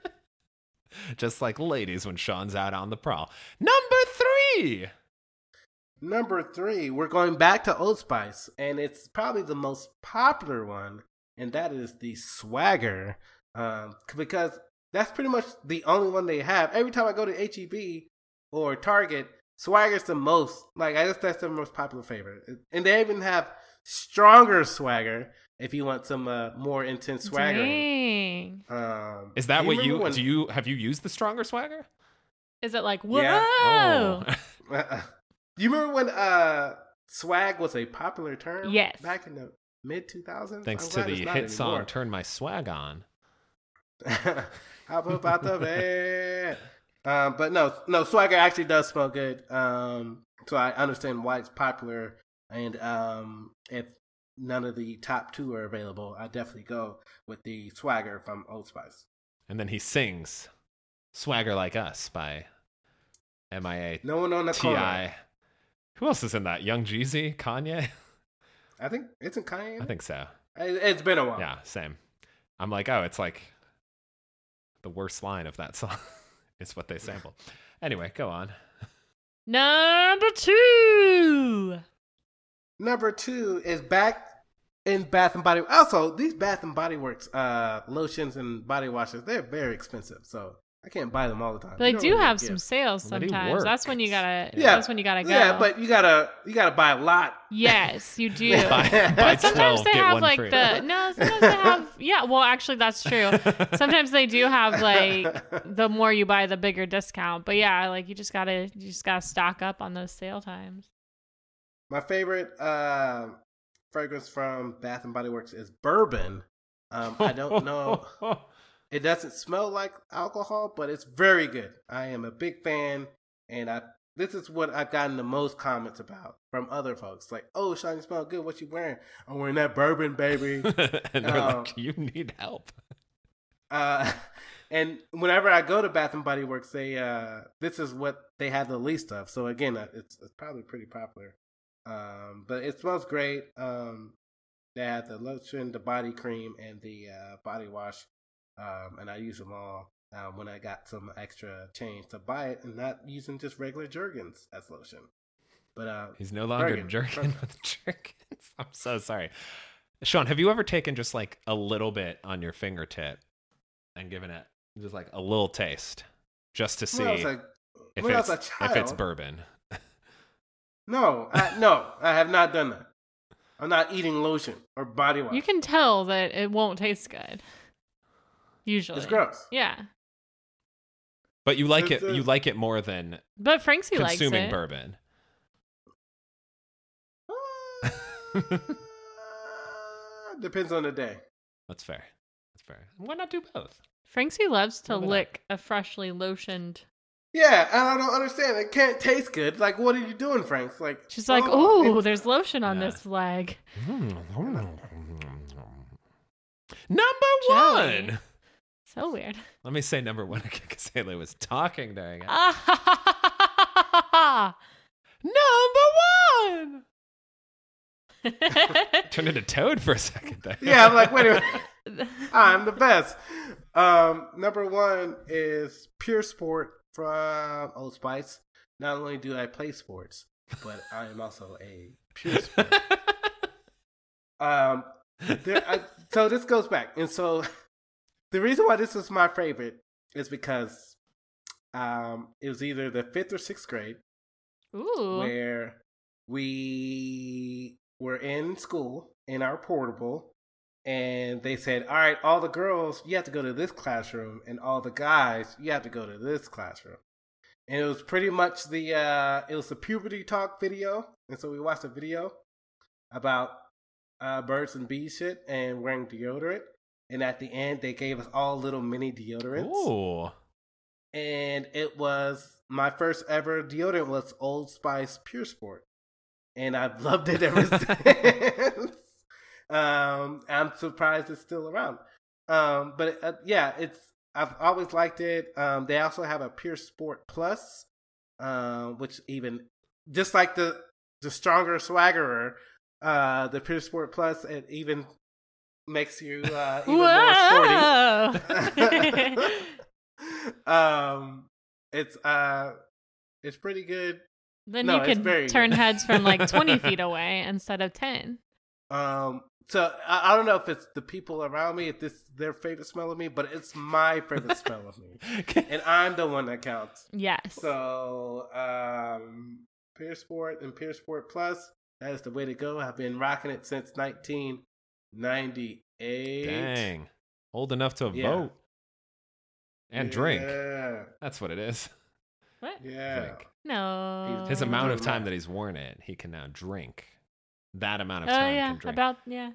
just like ladies when Sean's out on the prowl. Number three. Number three, we're going back to Old Spice, and it's probably the most popular one, and that is the Swagger, um, because that's pretty much the only one they have. Every time I go to HEB or Target, Swagger's the most like I guess that's the most popular favorite, and they even have stronger Swagger if you want some uh, more intense swagger. Um, Is that do what you when- do? You have you used the stronger swagger? Is it like whoa? Yeah. Oh. Uh, do you remember when uh swag was a popular term? Yes. Back in the mid 2000s. Thanks I'm to the it's not hit song "Turn My Swag On." Hop up out the bed. Um, but no, no, Swagger actually does smell good. Um, so I understand why it's popular. And um, if none of the top two are available, I definitely go with the Swagger from Old Spice. And then he sings "Swagger Like Us" by MIA No one on the Ti. corner. Who else is in that? Young Jeezy, Kanye. I think it's in Kanye. I think so. It- it's been a while. Yeah, same. I'm like, oh, it's like the worst line of that song is what they sample. Anyway, go on. Number two. Number two is back in Bath and Body. Also, these Bath and Body Works uh, lotions and body washes they're very expensive, so I can't buy them all the time. But they don't really have some gifts. sales Well, they do sometimes. That's when you gotta. Yeah. That's when you gotta go. Yeah, but you gotta you gotta buy a lot. yes, you do. Buy, buy but sometimes 12, they have like free. the no. Sometimes they have yeah. Well, actually, that's true. Sometimes they do have like the more you buy, the bigger discount. But yeah, like you just gotta you just gotta stock up on those sale times. My favorite uh, fragrance from Bath and Body Works is bourbon. Um, I don't know. It doesn't smell like alcohol, but it's very good. I am a big fan, and I this is what I've gotten the most comments about from other folks. Like, "Oh, Sean, you smell good. What you wearing? I'm wearing that bourbon, baby." and they're Um, like, you need help. uh, and whenever I go to Bath and Body Works, they uh, this is what they have the least of. So again, uh, it's it's probably pretty popular. Um, but it smells great. Um, they have the lotion, the body cream, and the uh, body wash. Um, and I use them all uh, when I got some extra change to buy it, and not using just regular Jergens as lotion. But uh, He's no longer jerking Bergen. with jerkins. I'm so sorry. Sean, have you ever taken just like a little bit on your fingertip and given it just like a little taste just to see I was a, if it's child, if it's bourbon? No, I, no, I have not done that. I'm not eating lotion or body wash. You can tell that it won't taste good. Usually, It's gross. Yeah, But you like It's it a- you like it more than but Francie likes consuming it. bourbon. Uh, depends on the day. That's fair. That's fair. Why not do both? Francie loves to Look that. lick a freshly lotioned. Yeah, and I don't understand. It can't taste good. Like, what are you doing, Franks? Like, She's like, oh, "Ooh, there's lotion on Yeah. this leg." Number Jelly. one. So weird. Let me say number one again because Haley was talking during it. Ah. number one. Turned into Toad for a second there. yeah, I'm like, wait a minute. I'm the best. Um, number one is Pure Sport from Old Spice. Not only do I play sports, but I am also a pure sport. Um, there, I, so this goes back, and so the reason why this is my favorite is because um, it was either the fifth or sixth grade Ooh. where we were in school in our portable and they said all right all the girls you have to go to this classroom and all the guys you have to go to this classroom and it was pretty much the uh it was the puberty talk video and so we watched a video about uh birds and bees shit and wearing deodorant and at the end they gave us all little mini deodorants Ooh. and it was my first ever deodorant was Old Spice Pure Sport, and I've loved it ever since. Um, I'm surprised it's still around. Um, but uh, yeah, it's I've always liked it. Um, they also have a Pure Sport Plus, um, which even just like the the stronger swaggerer, uh, the Pure Sport Plus, it even makes you uh, even more sporty Whoa. um, it's uh, it's pretty good. then No, you could turn good. heads from like 20 feet away instead of 10. Um, so I, I don't know if it's the people around me, if this their favorite smell of me, but it's my favorite smell of me, and I'm the one that counts. Yes. So, um, Pure Sport and Pure Sport Plus, that is the way to go. I've been rocking it since 1998. Dang. Old enough to Yeah. vote and drink. That's what it is. what? yeah. Drink. No. His amount of time that he's worn it, he can now drink that amount of Oh time. yeah, can drink. about yeah.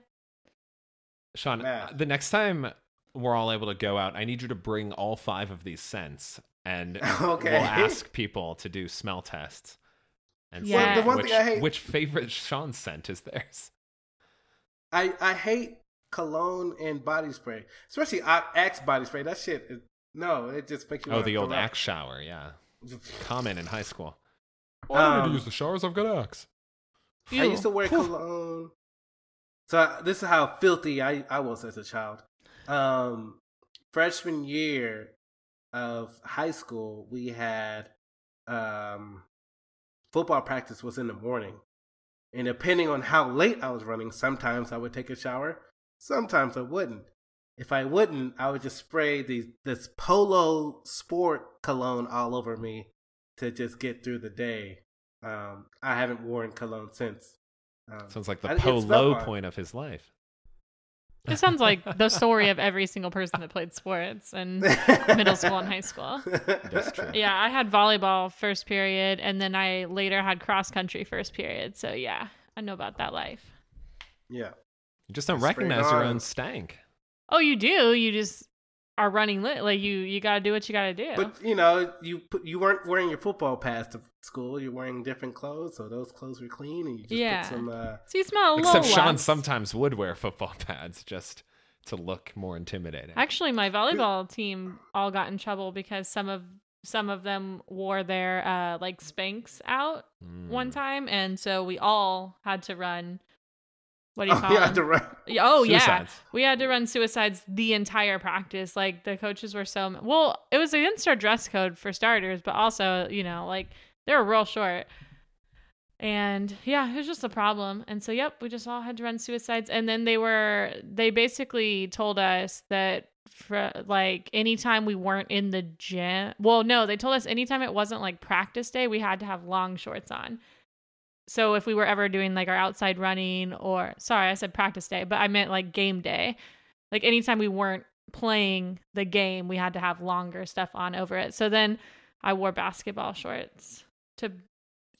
Sean, uh, Math. the next time we're all able to go out, I need you to bring all five of these scents, and Okay. we'll ask people to do smell tests. And see Well, the one which, thing I hate- which favorite Sean scent is theirs. I I hate cologne and body spray, especially I- Axe body spray. That shit is no. It just makes you. Oh, the old throw. Axe shower, yeah. Common in high school. Why do I need to use the showers? I've got Axe. I used to Ew. wear cologne. So this is how filthy I, I was as a child. Um, freshman year of high school, we had um, football practice was in the morning, and depending on how late I was running, sometimes I would take a shower, sometimes I wouldn't. If I wouldn't, I would just spray these this Polo Sport cologne all over me to just get through the day. Um, I haven't worn cologne since. Um, Sounds like the I po low point of his life. It sounds like the story of every single person that played sports in middle school and high school. That's true. Yeah, I had volleyball first period, and then I later had cross country first period. So yeah, I know about that life. Yeah. You just don't Spray recognize your own stank. Oh, you do. You just are running lit. Like you, you got to do what you got to do. But you know, you you weren't wearing your football pads to school. You're wearing different clothes, so those clothes were clean, and you just Yeah. put some. Uh, so you smell a Except little Sean less. sometimes would wear football pads just to look more intimidating. Actually, my volleyball team all got in trouble because some of some of them wore their uh like spanks out one Mm. time, and so we all had to run. What do you oh, call you them? had to run. Yeah, Oh yeah, we had to run suicides the entire practice. Like the coaches were so well. It was against our dress code for starters, but also you know like they were real short. And yeah, it was just a problem. And so yep, we just all had to run suicides. And then they were they basically told us that for like anytime we weren't in the gym. Well, no, they told us anytime it wasn't like practice day, we had to have long shorts on. So if we were ever doing like our outside running or sorry, I said practice day, but I meant like game day. Like anytime we weren't playing the game, we had to have longer stuff on over it. So then I wore basketball shorts to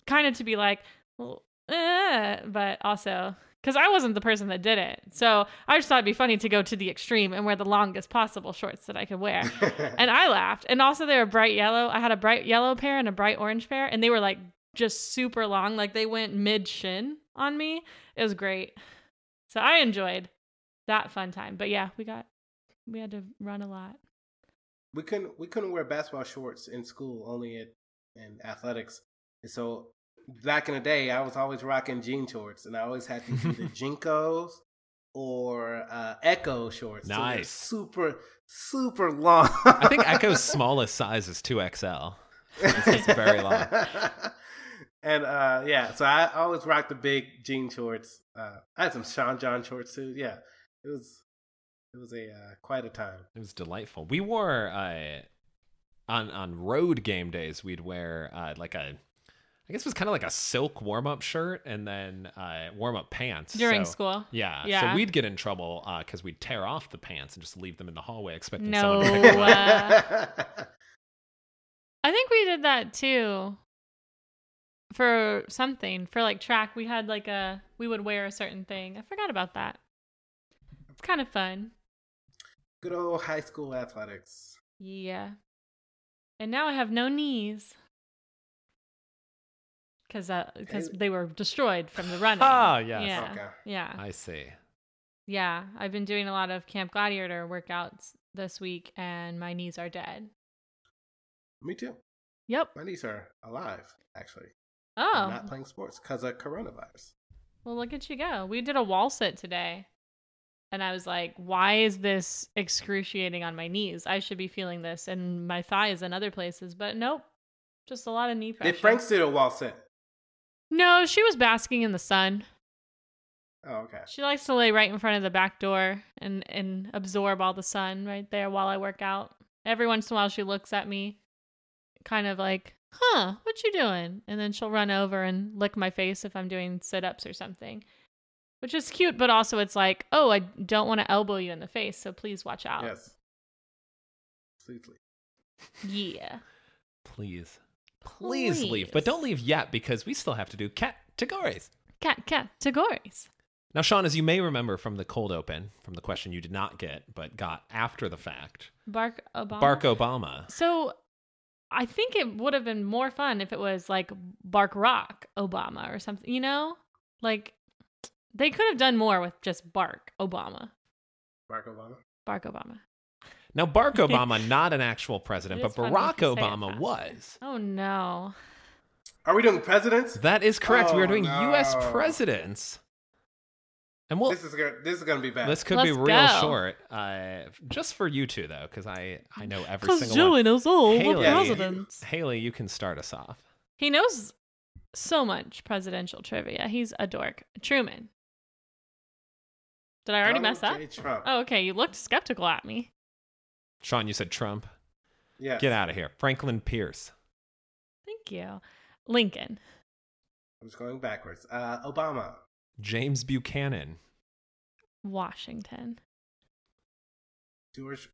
kind of to be like, well, eh, but also because I wasn't the person that did it. So I just thought it'd be funny to go to the extreme and wear the longest possible shorts that I could wear. and I laughed. And also they were bright yellow. I had a bright yellow pair and a bright orange pair, and they were like just super long. Like they went mid shin on me. It was great. So I enjoyed that fun time. But yeah, we got we had to run a lot. we couldn't we couldn't wear basketball shorts in school, only at in athletics. And so back in the day, I was always rocking jean shorts, and I always had these either JNCOs or uh, Ecko shorts. So Nice. super super long. I think Ecko's smallest size is 2XL. It's just very long. and uh, yeah, so I always rocked the big jean shorts. Uh, I had some Sean John shorts too. Yeah, it was it was a uh, quite a time. It was delightful. We wore uh, on on road game days. We'd wear uh, like a, I guess it was kind of like a silk warm up shirt and then uh, warm up pants During So- school. Yeah, Yeah. So we'd get in trouble because we'd tear off the pants and just leave them in the hallway, expecting No. someone to pick them up. uh, I think we did that too. For something, for like track, we had like a we would wear a certain thing. I forgot about that. It's kind of fun. Good old high school athletics. Yeah. And now I have no knees. Cuz uh, cuz Okay. they were destroyed from the running. oh yes. Yeah. Okay. Yeah. I see. Yeah, I've been doing a lot of Camp Gladiator workouts this week and my knees are dead. Me too. Yep. My knees are alive, actually. Oh. I'm not playing sports because of coronavirus. Well, look at you go. We did a wall sit today. And I was like, why is this excruciating on my knees? I should be feeling this and my thighs and other places. But nope. Just a lot of knee pressure. Did Frank do a wall sit? No, she was basking in the sun. Oh, okay. She likes to lay right in front of the back door and, and absorb all the sun right there while I work out. Every once in a while, she looks at me, kind of like, huh, what you doing? And then she'll run over and lick my face if I'm doing sit ups or something, which is cute, but also it's like, oh, I don't want to elbow you in the face, so please watch out. Yes. Please leave. Yeah. Please. Please leave. But don't leave yet because we still have to do cat categories. Cat categories. Now, Sean, as you may remember from the cold open, from the question you did not get but got after the fact, Barack Obama. Barack Obama. So I think it would have been more fun if it was like Bark Rock Obama or something, you know? Like they could have done more with just Bark Obama. Bark Obama. Bark Obama. Now, Barack Obama, not an actual president, but Barack if you say it Obama was. Oh no. Are we doing presidents? That is correct. we are Oh, doing U.S. presidents. And we'll, This is gonna, this is gonna be bad. this could be Let's real go. short. Uh, just for you two, though, because I, I know every Because single Joey one. knows all the Haley. presidents. Haley, you can start us off. He knows so much presidential trivia. He's a dork. Truman. Did I already Donald mess up? J. Trump. Oh, okay. You looked skeptical at me. Sean, you said Trump. yes. Get out of here. Franklin Pierce. Thank you. Lincoln. I'm just going backwards. Uh, Obama. James Buchanan. Washington. George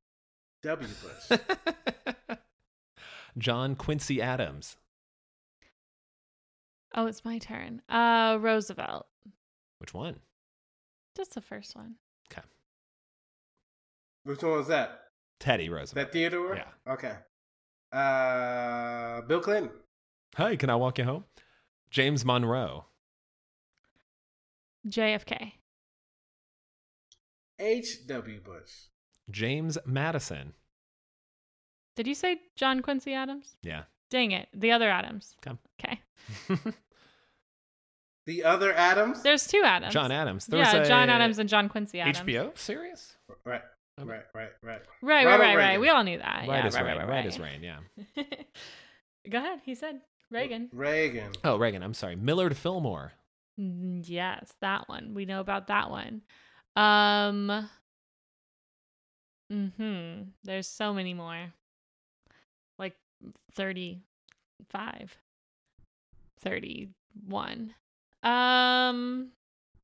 W. Bush. John Quincy Adams. Oh, it's my turn. Uh, Roosevelt. Which one? Just the first one. Okay. Which one was that? Teddy Roosevelt. that Theodore? Yeah. Okay. Uh, Bill Clinton. Hi, can I walk you home? James Monroe. JFK. H. W. Bush. James Madison. Did you say John Quincy Adams? Yeah. Dang it. The other Adams. Come. Okay. The other Adams. There's two Adams. John Adams. There yeah, was a John Adams and John Quincy Adams. HBO series? Right. Right. Right. Right. Right, right, right, right. Reagan. We all knew that. right yeah, as right, rain. right, Right, right, as rain, yeah. Go ahead. He said Reagan. Reagan. Oh, Reagan. I'm sorry. Millard Fillmore. Mm, Yes, that one. We know about that one. Um Mhm. There's so many more. Like 35. 31. Um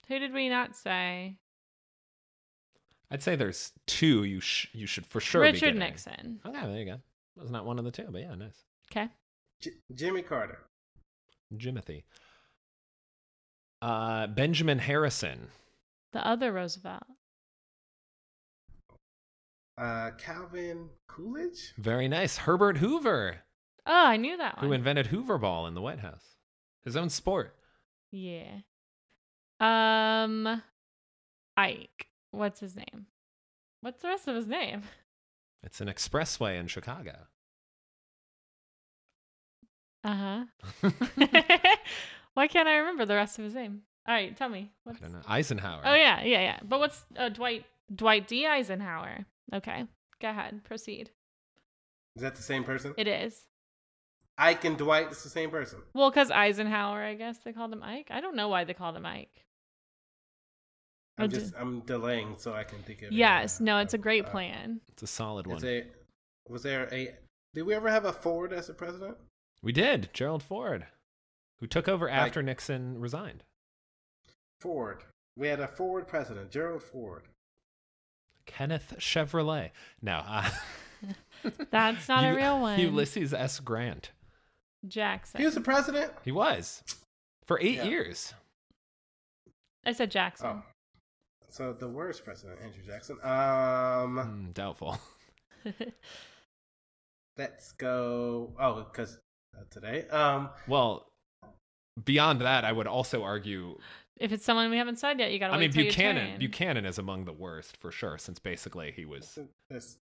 who did we not say? I'd say there's two you sh- you should for sure be Richard getting. Nixon. Okay, there you go. Was not one of the two, but yeah, nice. Okay. J- Jimmy Carter. Jimothy. Uh, Benjamin Harrison. The other Roosevelt. Uh, Calvin Coolidge. Very nice. Herbert Hoover, Oh, I knew that one. who invented Hoover Ball in the White House. His own sport. Yeah. Um Ike. What's his name? What's the rest of his name? It's an expressway in Chicago. Uh-huh. Why can't I remember the rest of his name? All right, tell me. I don't know. Eisenhower. Oh yeah, yeah, yeah. But what's uh, Dwight Dwight D Eisenhower? Okay. Go ahead. Proceed. Is that the same person? It is. Ike and Dwight. It's the same person. Well, cuz Eisenhower, I guess they called him Ike. I don't know why they called him Ike. I'm d- just I'm delaying so I can think of. Yes, Uh, no, it's a great uh, plan. It's a solid Is one. there, was there a? Did we ever have a Ford as a president? We did. Gerald Ford, who took over after Nixon resigned. Ford. We had a Ford president, Gerald Ford. Kenneth Chevrolet. No. Uh, That's not a U- real one. Ulysses S. Grant. Jackson. He was the president. He was for eight Yeah. years. I said Jackson. Oh, so the worst president, Andrew Jackson. Um, Hmm, doubtful. let's go. Oh, because uh, today. Um, Well, beyond that, I would also argue. if it's someone we haven't said yet, you gotta I mean, till your Buchanan. turn. Buchanan is among the worst for sure, since basically he was this,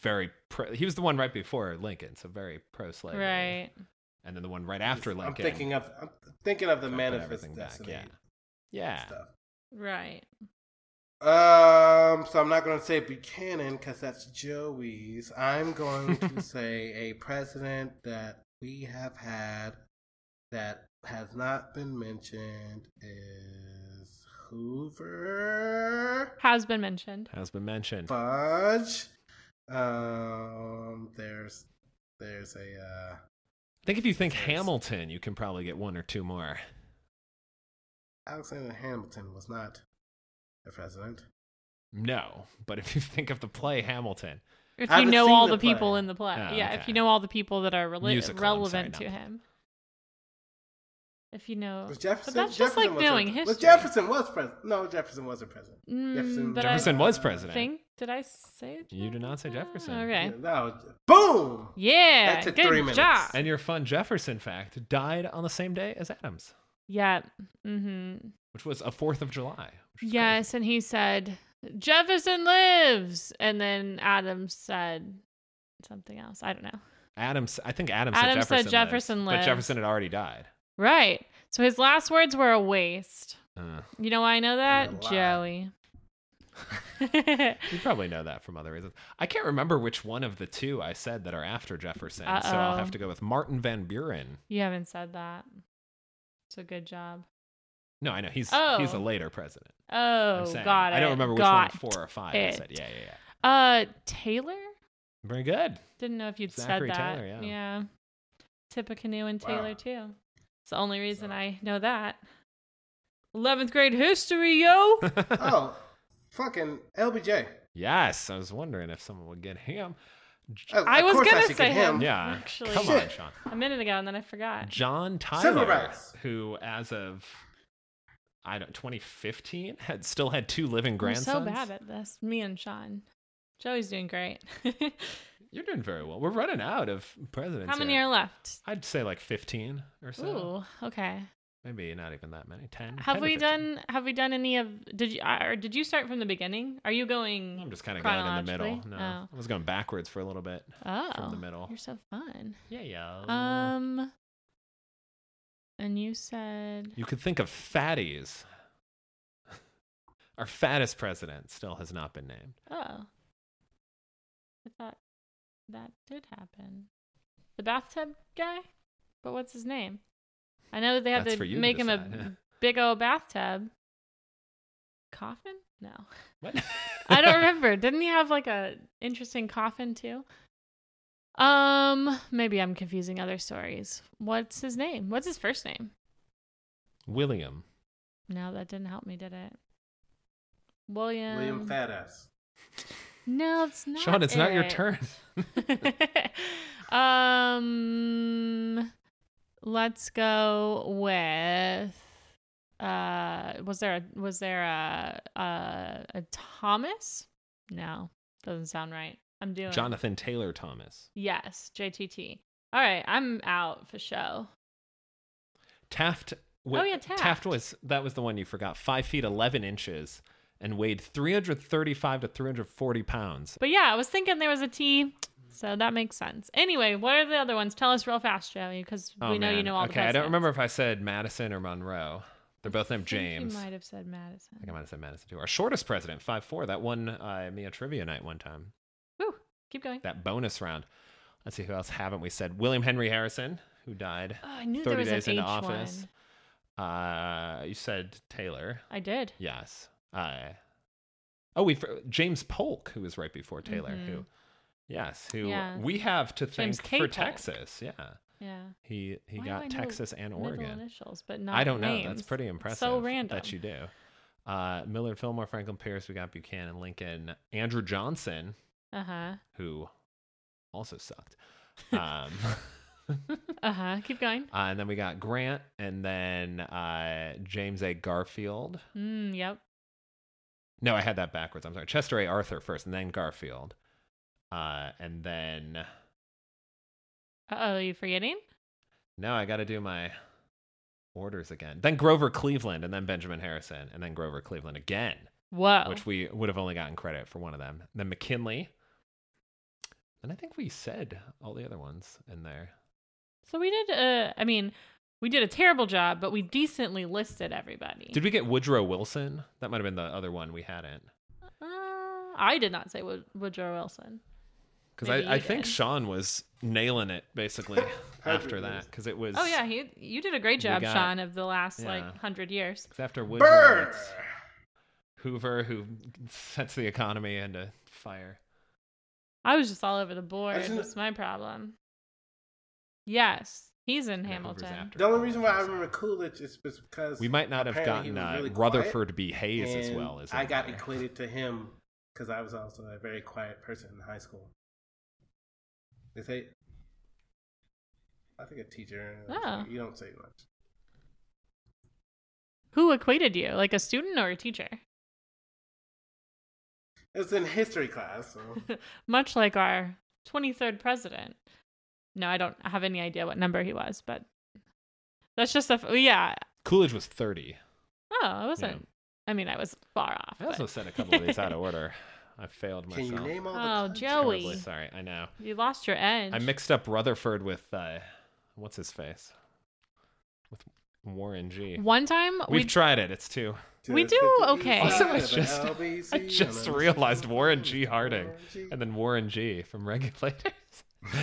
very. Pro, he was the one right before Lincoln, so very pro-slavery. Right. And then the one right after I'm Lincoln. thinking of. I'm thinking of the put manifest everything back, destiny Yeah. Yeah. stuff. Right. Um, so I'm not going to say Buchanan because that's Joey's. I'm going to say a president that we have had that has not been mentioned is Hoover, Has been mentioned. Has been mentioned. Fudge. Um, there's there's a uh, I think if you think Yes. Hamilton, you can probably get one or two more. Alexander Hamilton was not a president. No, but if you think of the play Hamilton, If you know all the the people in the play. Oh, yeah, if you know all the people that are rela- Musical, relevant sorry, to not- him. If you know, Was Jefferson? but that's just Jefferson like was knowing a, history. Was Jefferson was president? No, Jefferson wasn't president. Mm, Jefferson- but I was president. Think did I say? You did not say Jefferson. Okay. Yeah, that was, boom. Yeah. That took good three minutes. job. And your fun Jefferson fact died on the same day as Adams, yeah. Mm-hmm. which was a 4th of July. which is Yes, and he said Jefferson lives, and then Adams said something else. I don't know. Adams, I think Adams, Adams said said Jefferson, Jefferson lives, lives. But Jefferson had already died. Right. So his last words were a waste. Uh, You know why I know that? And. Joey. you probably know that from other reasons. I can't remember which one of the two I said that are after Jefferson, so I'll have to go with Martin Van Buren. you haven't said that. It's a good job. No, I know he's Oh. he's a later president. Oh, I'm saying. got it. I don't remember which got one, four or five. I said, yeah, yeah, yeah. Uh, Taylor? Very good. Didn't know if you'd Zachary said that. Taylor, yeah. Tippecanoe and Taylor Wow. too. It's the only reason I know that. Eleventh grade history, yo. Oh, fucking LBJ. yes, I was wondering if someone would get him. Oh, of- I was course gonna should say get him. Yeah, Actually. come on, Sean. a minute ago, and then I forgot. John Tyler, who as of I don't 2015 had still had two living I'm grandsons. so bad at this. Me and Sean. Joey's doing great. You're doing very well. We're running out of presidents. How many here. are left? I'd say like 15 or so. Ooh, okay. Maybe not even that many. 10. Have 10 we done? Have we done any of? Did you? Or did you start from the beginning? Are you going? I'm just kind of going in the middle. No, I was going backwards for a little bit. Oh, from the middle. You're so fun. Yeah, yeah. Um, and you said you could think of fatties. Our fattest president still has not been named. Oh. I thought that did happen. The bathtub guy? But what's his name? I know they have That's to for you to make him a big old bathtub. Coffin? No. What? I don't remember. Didn't he have like a interesting coffin too? Um, maybe I'm confusing other stories. What's his name? What's his first name? William. No, that didn't help me, did it? William. William Fatass. No, it's not. Sean, it's not your turn. um, let's go with. Uh, was there a was there a a, a Thomas? No, doesn't sound right. I'm doing Jonathan Taylor Thomas. Yes, JTT. All right, I'm out for show. Taft. Oh, yeah, Taft. was that was the one you forgot. Five feet eleven inches and weighed three hundred thirty-five to three hundred forty pounds. But yeah, I was thinking there was a T, so that makes sense. Anyway, what are the other ones? Tell us real fast, Joey, because Oh, we know you know all the Okay, I don't remember if I said Madison or Monroe. They're both named I think James. You might have said Madison. I think I might have said Madison too. Our shortest president, five four. That won uh, me a trivia night one time. Woo, keep going. That bonus round. Let's see who else haven't we said? William Henry Harrison, who died Oh, I knew 30 there was days an into H office. one. Uh, you said Taylor. I did. Yes. Uh, oh, we James Polk, who was right before Taylor. Mhm. Who, yes, who Yeah. we have to James thank K. for Polk. Texas. Yeah, Yeah. he he Why got Texas and Oregon. initials, but not I don't know. That's pretty impressive. So random. that you do. Uh, Millard Fillmore, Franklin Pierce. We got Buchanan, Lincoln, Andrew Johnson, Uh huh. who also sucked. Um, Uh huh. Keep going. uh, and then we got Grant, and then uh, James A. Garfield. Mm, yep. No, I had that backwards. I'm sorry. Chester A. Arthur first, and then Garfield. Uh, and then Uh oh, you forgetting? No, I got to do my orders again. Then Grover Cleveland, and then Benjamin Harrison, and then Grover Cleveland again, Whoa. which we would have only gotten credit for one of them. Then McKinley. And I think we said all the other ones in there. so we did. Uh, I mean, we did a terrible job, but we decently listed everybody. Did we get Woodrow Wilson? That might have been the other one we hadn't. Uh, I did not say Wood- Woodrow Wilson. Because I, I think. Sean was nailing it basically after that. Because it was. Oh yeah, he, you did a great job, got- Sean, of the last yeah. like hundred years. 'cause after Woodrow, Burr. it's Hoover who sets the economy into fire. I was just all over the board. Isn't That's my problem. Yes, he's in And then Hoover's Hamilton. after. The only reason why I remember Coolidge is because We might not have gotten uh, really Rutherford B. Hayes as well as I got there. equated to him because I was also a very quiet person in high school. They say, I think a teacher. Oh. You don't say much. Who equated you? Like a student or a teacher? It was in history class. So. Much like our 23rd president. No, I don't have any idea what number he was, but that's just a f- yeah. Coolidge was 30. Oh, I wasn't. I mean, I was far off. I also but- said a couple of these out of order. I failed Can myself. you name all the Oh, countries? Joey. Terribly sorry. I know. you lost your edge. I mixed up Rutherford with uh, what's his face? With Warren G. One time We've we tried it. It's two. We do okay. east Also, I just- I just realized Warren G. Harding. Warren G. And then Warren G. from Regulators.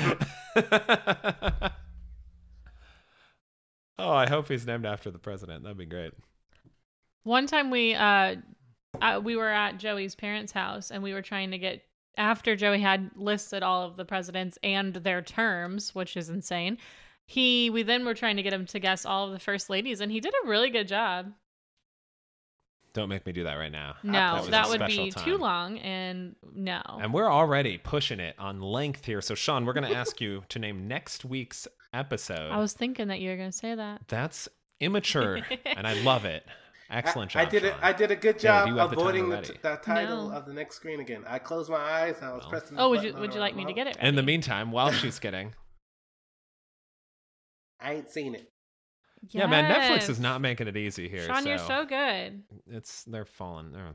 oh, I hope he's named after the president. That'd be great. one time we uh, uh we were at Joey's parents' house and we were trying to get after Joey had listed all of the presidents and their terms, which is insane. He we then were trying to get him to guess all of the first ladies and he did a really good job. Don't make me do that right now. No, was that, would be time. too long and no. And we're already pushing it on length here. So, Sean, we're going to ask you to name next week's episode. I was thinking that you were going to say that. That's immature, and I love it. Excellent I, I job. did it. Sean. I did a good job you have the avoiding timer the, ready. the title No. of the next screen again. I closed my eyes. I was Well. pressing. Oh, the would you would you like me to get it? In the meantime, while she's getting, I ain't seen it. Yeah, man, Netflix is not making it easy here. Sean, so you're so good. it's they're falling. a-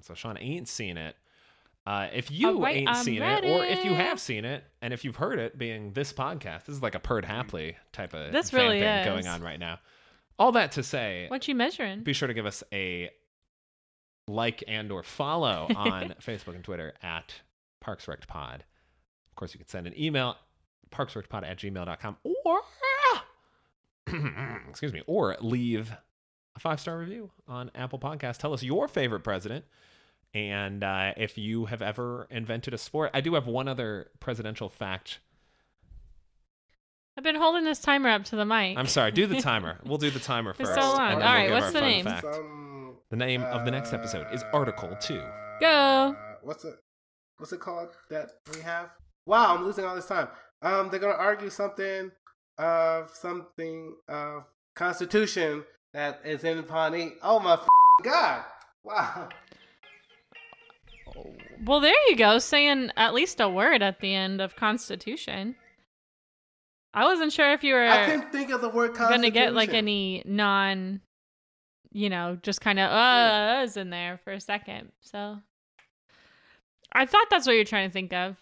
So Sean ain't seen it. Uh, if you right, ain't I'm seen it, or if you have seen it, and if you've heard it, being this podcast, this is like a Perd Hapley type of This really thing is. going on right now. All that to say, What you measuring? be sure to give us a like and or follow on Facebook and Twitter at Parks Rect Pod. Of course, you can send an email, parksrectpod at gmail.com, or excuse me, or leave a five star review on Apple Podcasts. Tell us your favorite president. And uh, if you have ever invented a sport, I do have one other presidential fact. I've been holding this timer up to the mic. I'm sorry, do the timer. We'll do the timer For first. so long. and All we'll right, what's the name? fact. Some, The name of the next episode is Article 2. Go. uh, What's it? What's it called that we have? Wow, I'm losing all this time. Um, they're gonna argue something of something of Constitution that is in Pawnee. Oh my god! Wow. Well, there you go, saying at least a word at the end of Constitution. I wasn't sure if you were. I couldn't think of the word gonna get like any non, you know, just kind of uh, uhs in there for a second. So I thought that's what you're trying to think of.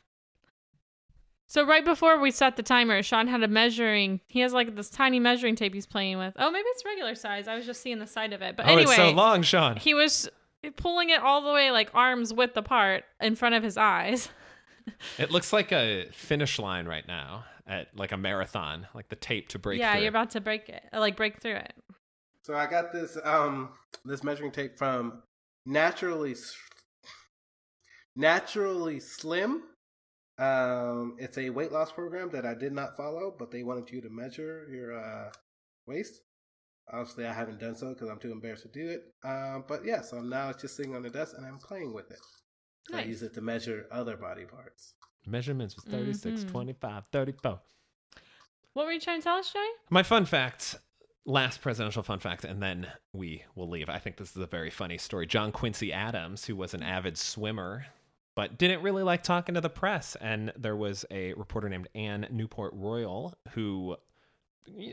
So right before we set the timer, Sean had a measuring. He has like this tiny measuring tape he's playing with. Oh, maybe it's regular size. I was just seeing the side of it. But oh, anyway, it's so long, Sean. he was pulling it all the way like arms width apart in front of his eyes. It looks like a finish line right now at like a marathon, like the tape to break yeah, through. you're about to break it, uh, like break through it. So I got this um this measuring tape from Naturally Naturally Slim. Um, it's a weight loss program that I did not follow, but they wanted you to measure your uh, waist. Obviously, I haven't done so because I'm too embarrassed to do it. Um, but yeah, so now it's just sitting on the desk and I'm playing with it. So I use it to measure other body parts. Measurements was 36, Mhm. 25, 34. What were you trying to tell us, Joey? My fun fact, last presidential fun fact, and then we will leave. I think this is a very funny story. John Quincy Adams, who was an avid swimmer, but didn't really like talking to the press, and there was a reporter named Anne Newport Royall who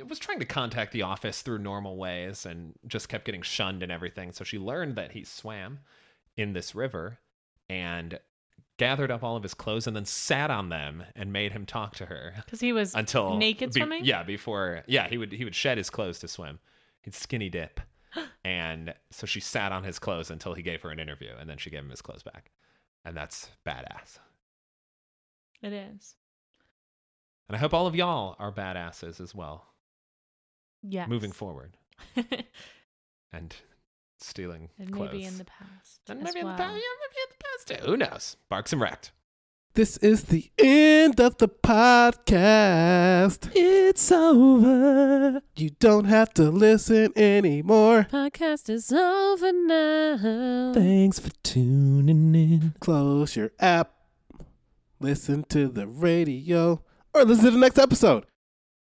was trying to contact the office through normal ways and just kept getting shunned and everything. So she learned that he swam in this river and gathered up all of his clothes and then sat on them and made him talk to her Because he was until naked be- swimming. Yeah, before yeah, he would he would shed his clothes to swim. He'd skinny dip. and so she sat on his clothes until he gave her an interview and then she gave him his clothes back. And that's badass. It is. And I hope all of y'all are badasses as well Yeah. moving forward and stealing and clothes. maybe in the past. and maybe in the well. past, yeah, maybe in the past too. Who knows? Barks and wrecked. This is the end of the podcast. It's over. You don't have to listen anymore. Podcast is over now. Thanks for tuning in. Close your app, listen to the radio, or listen to the next episode.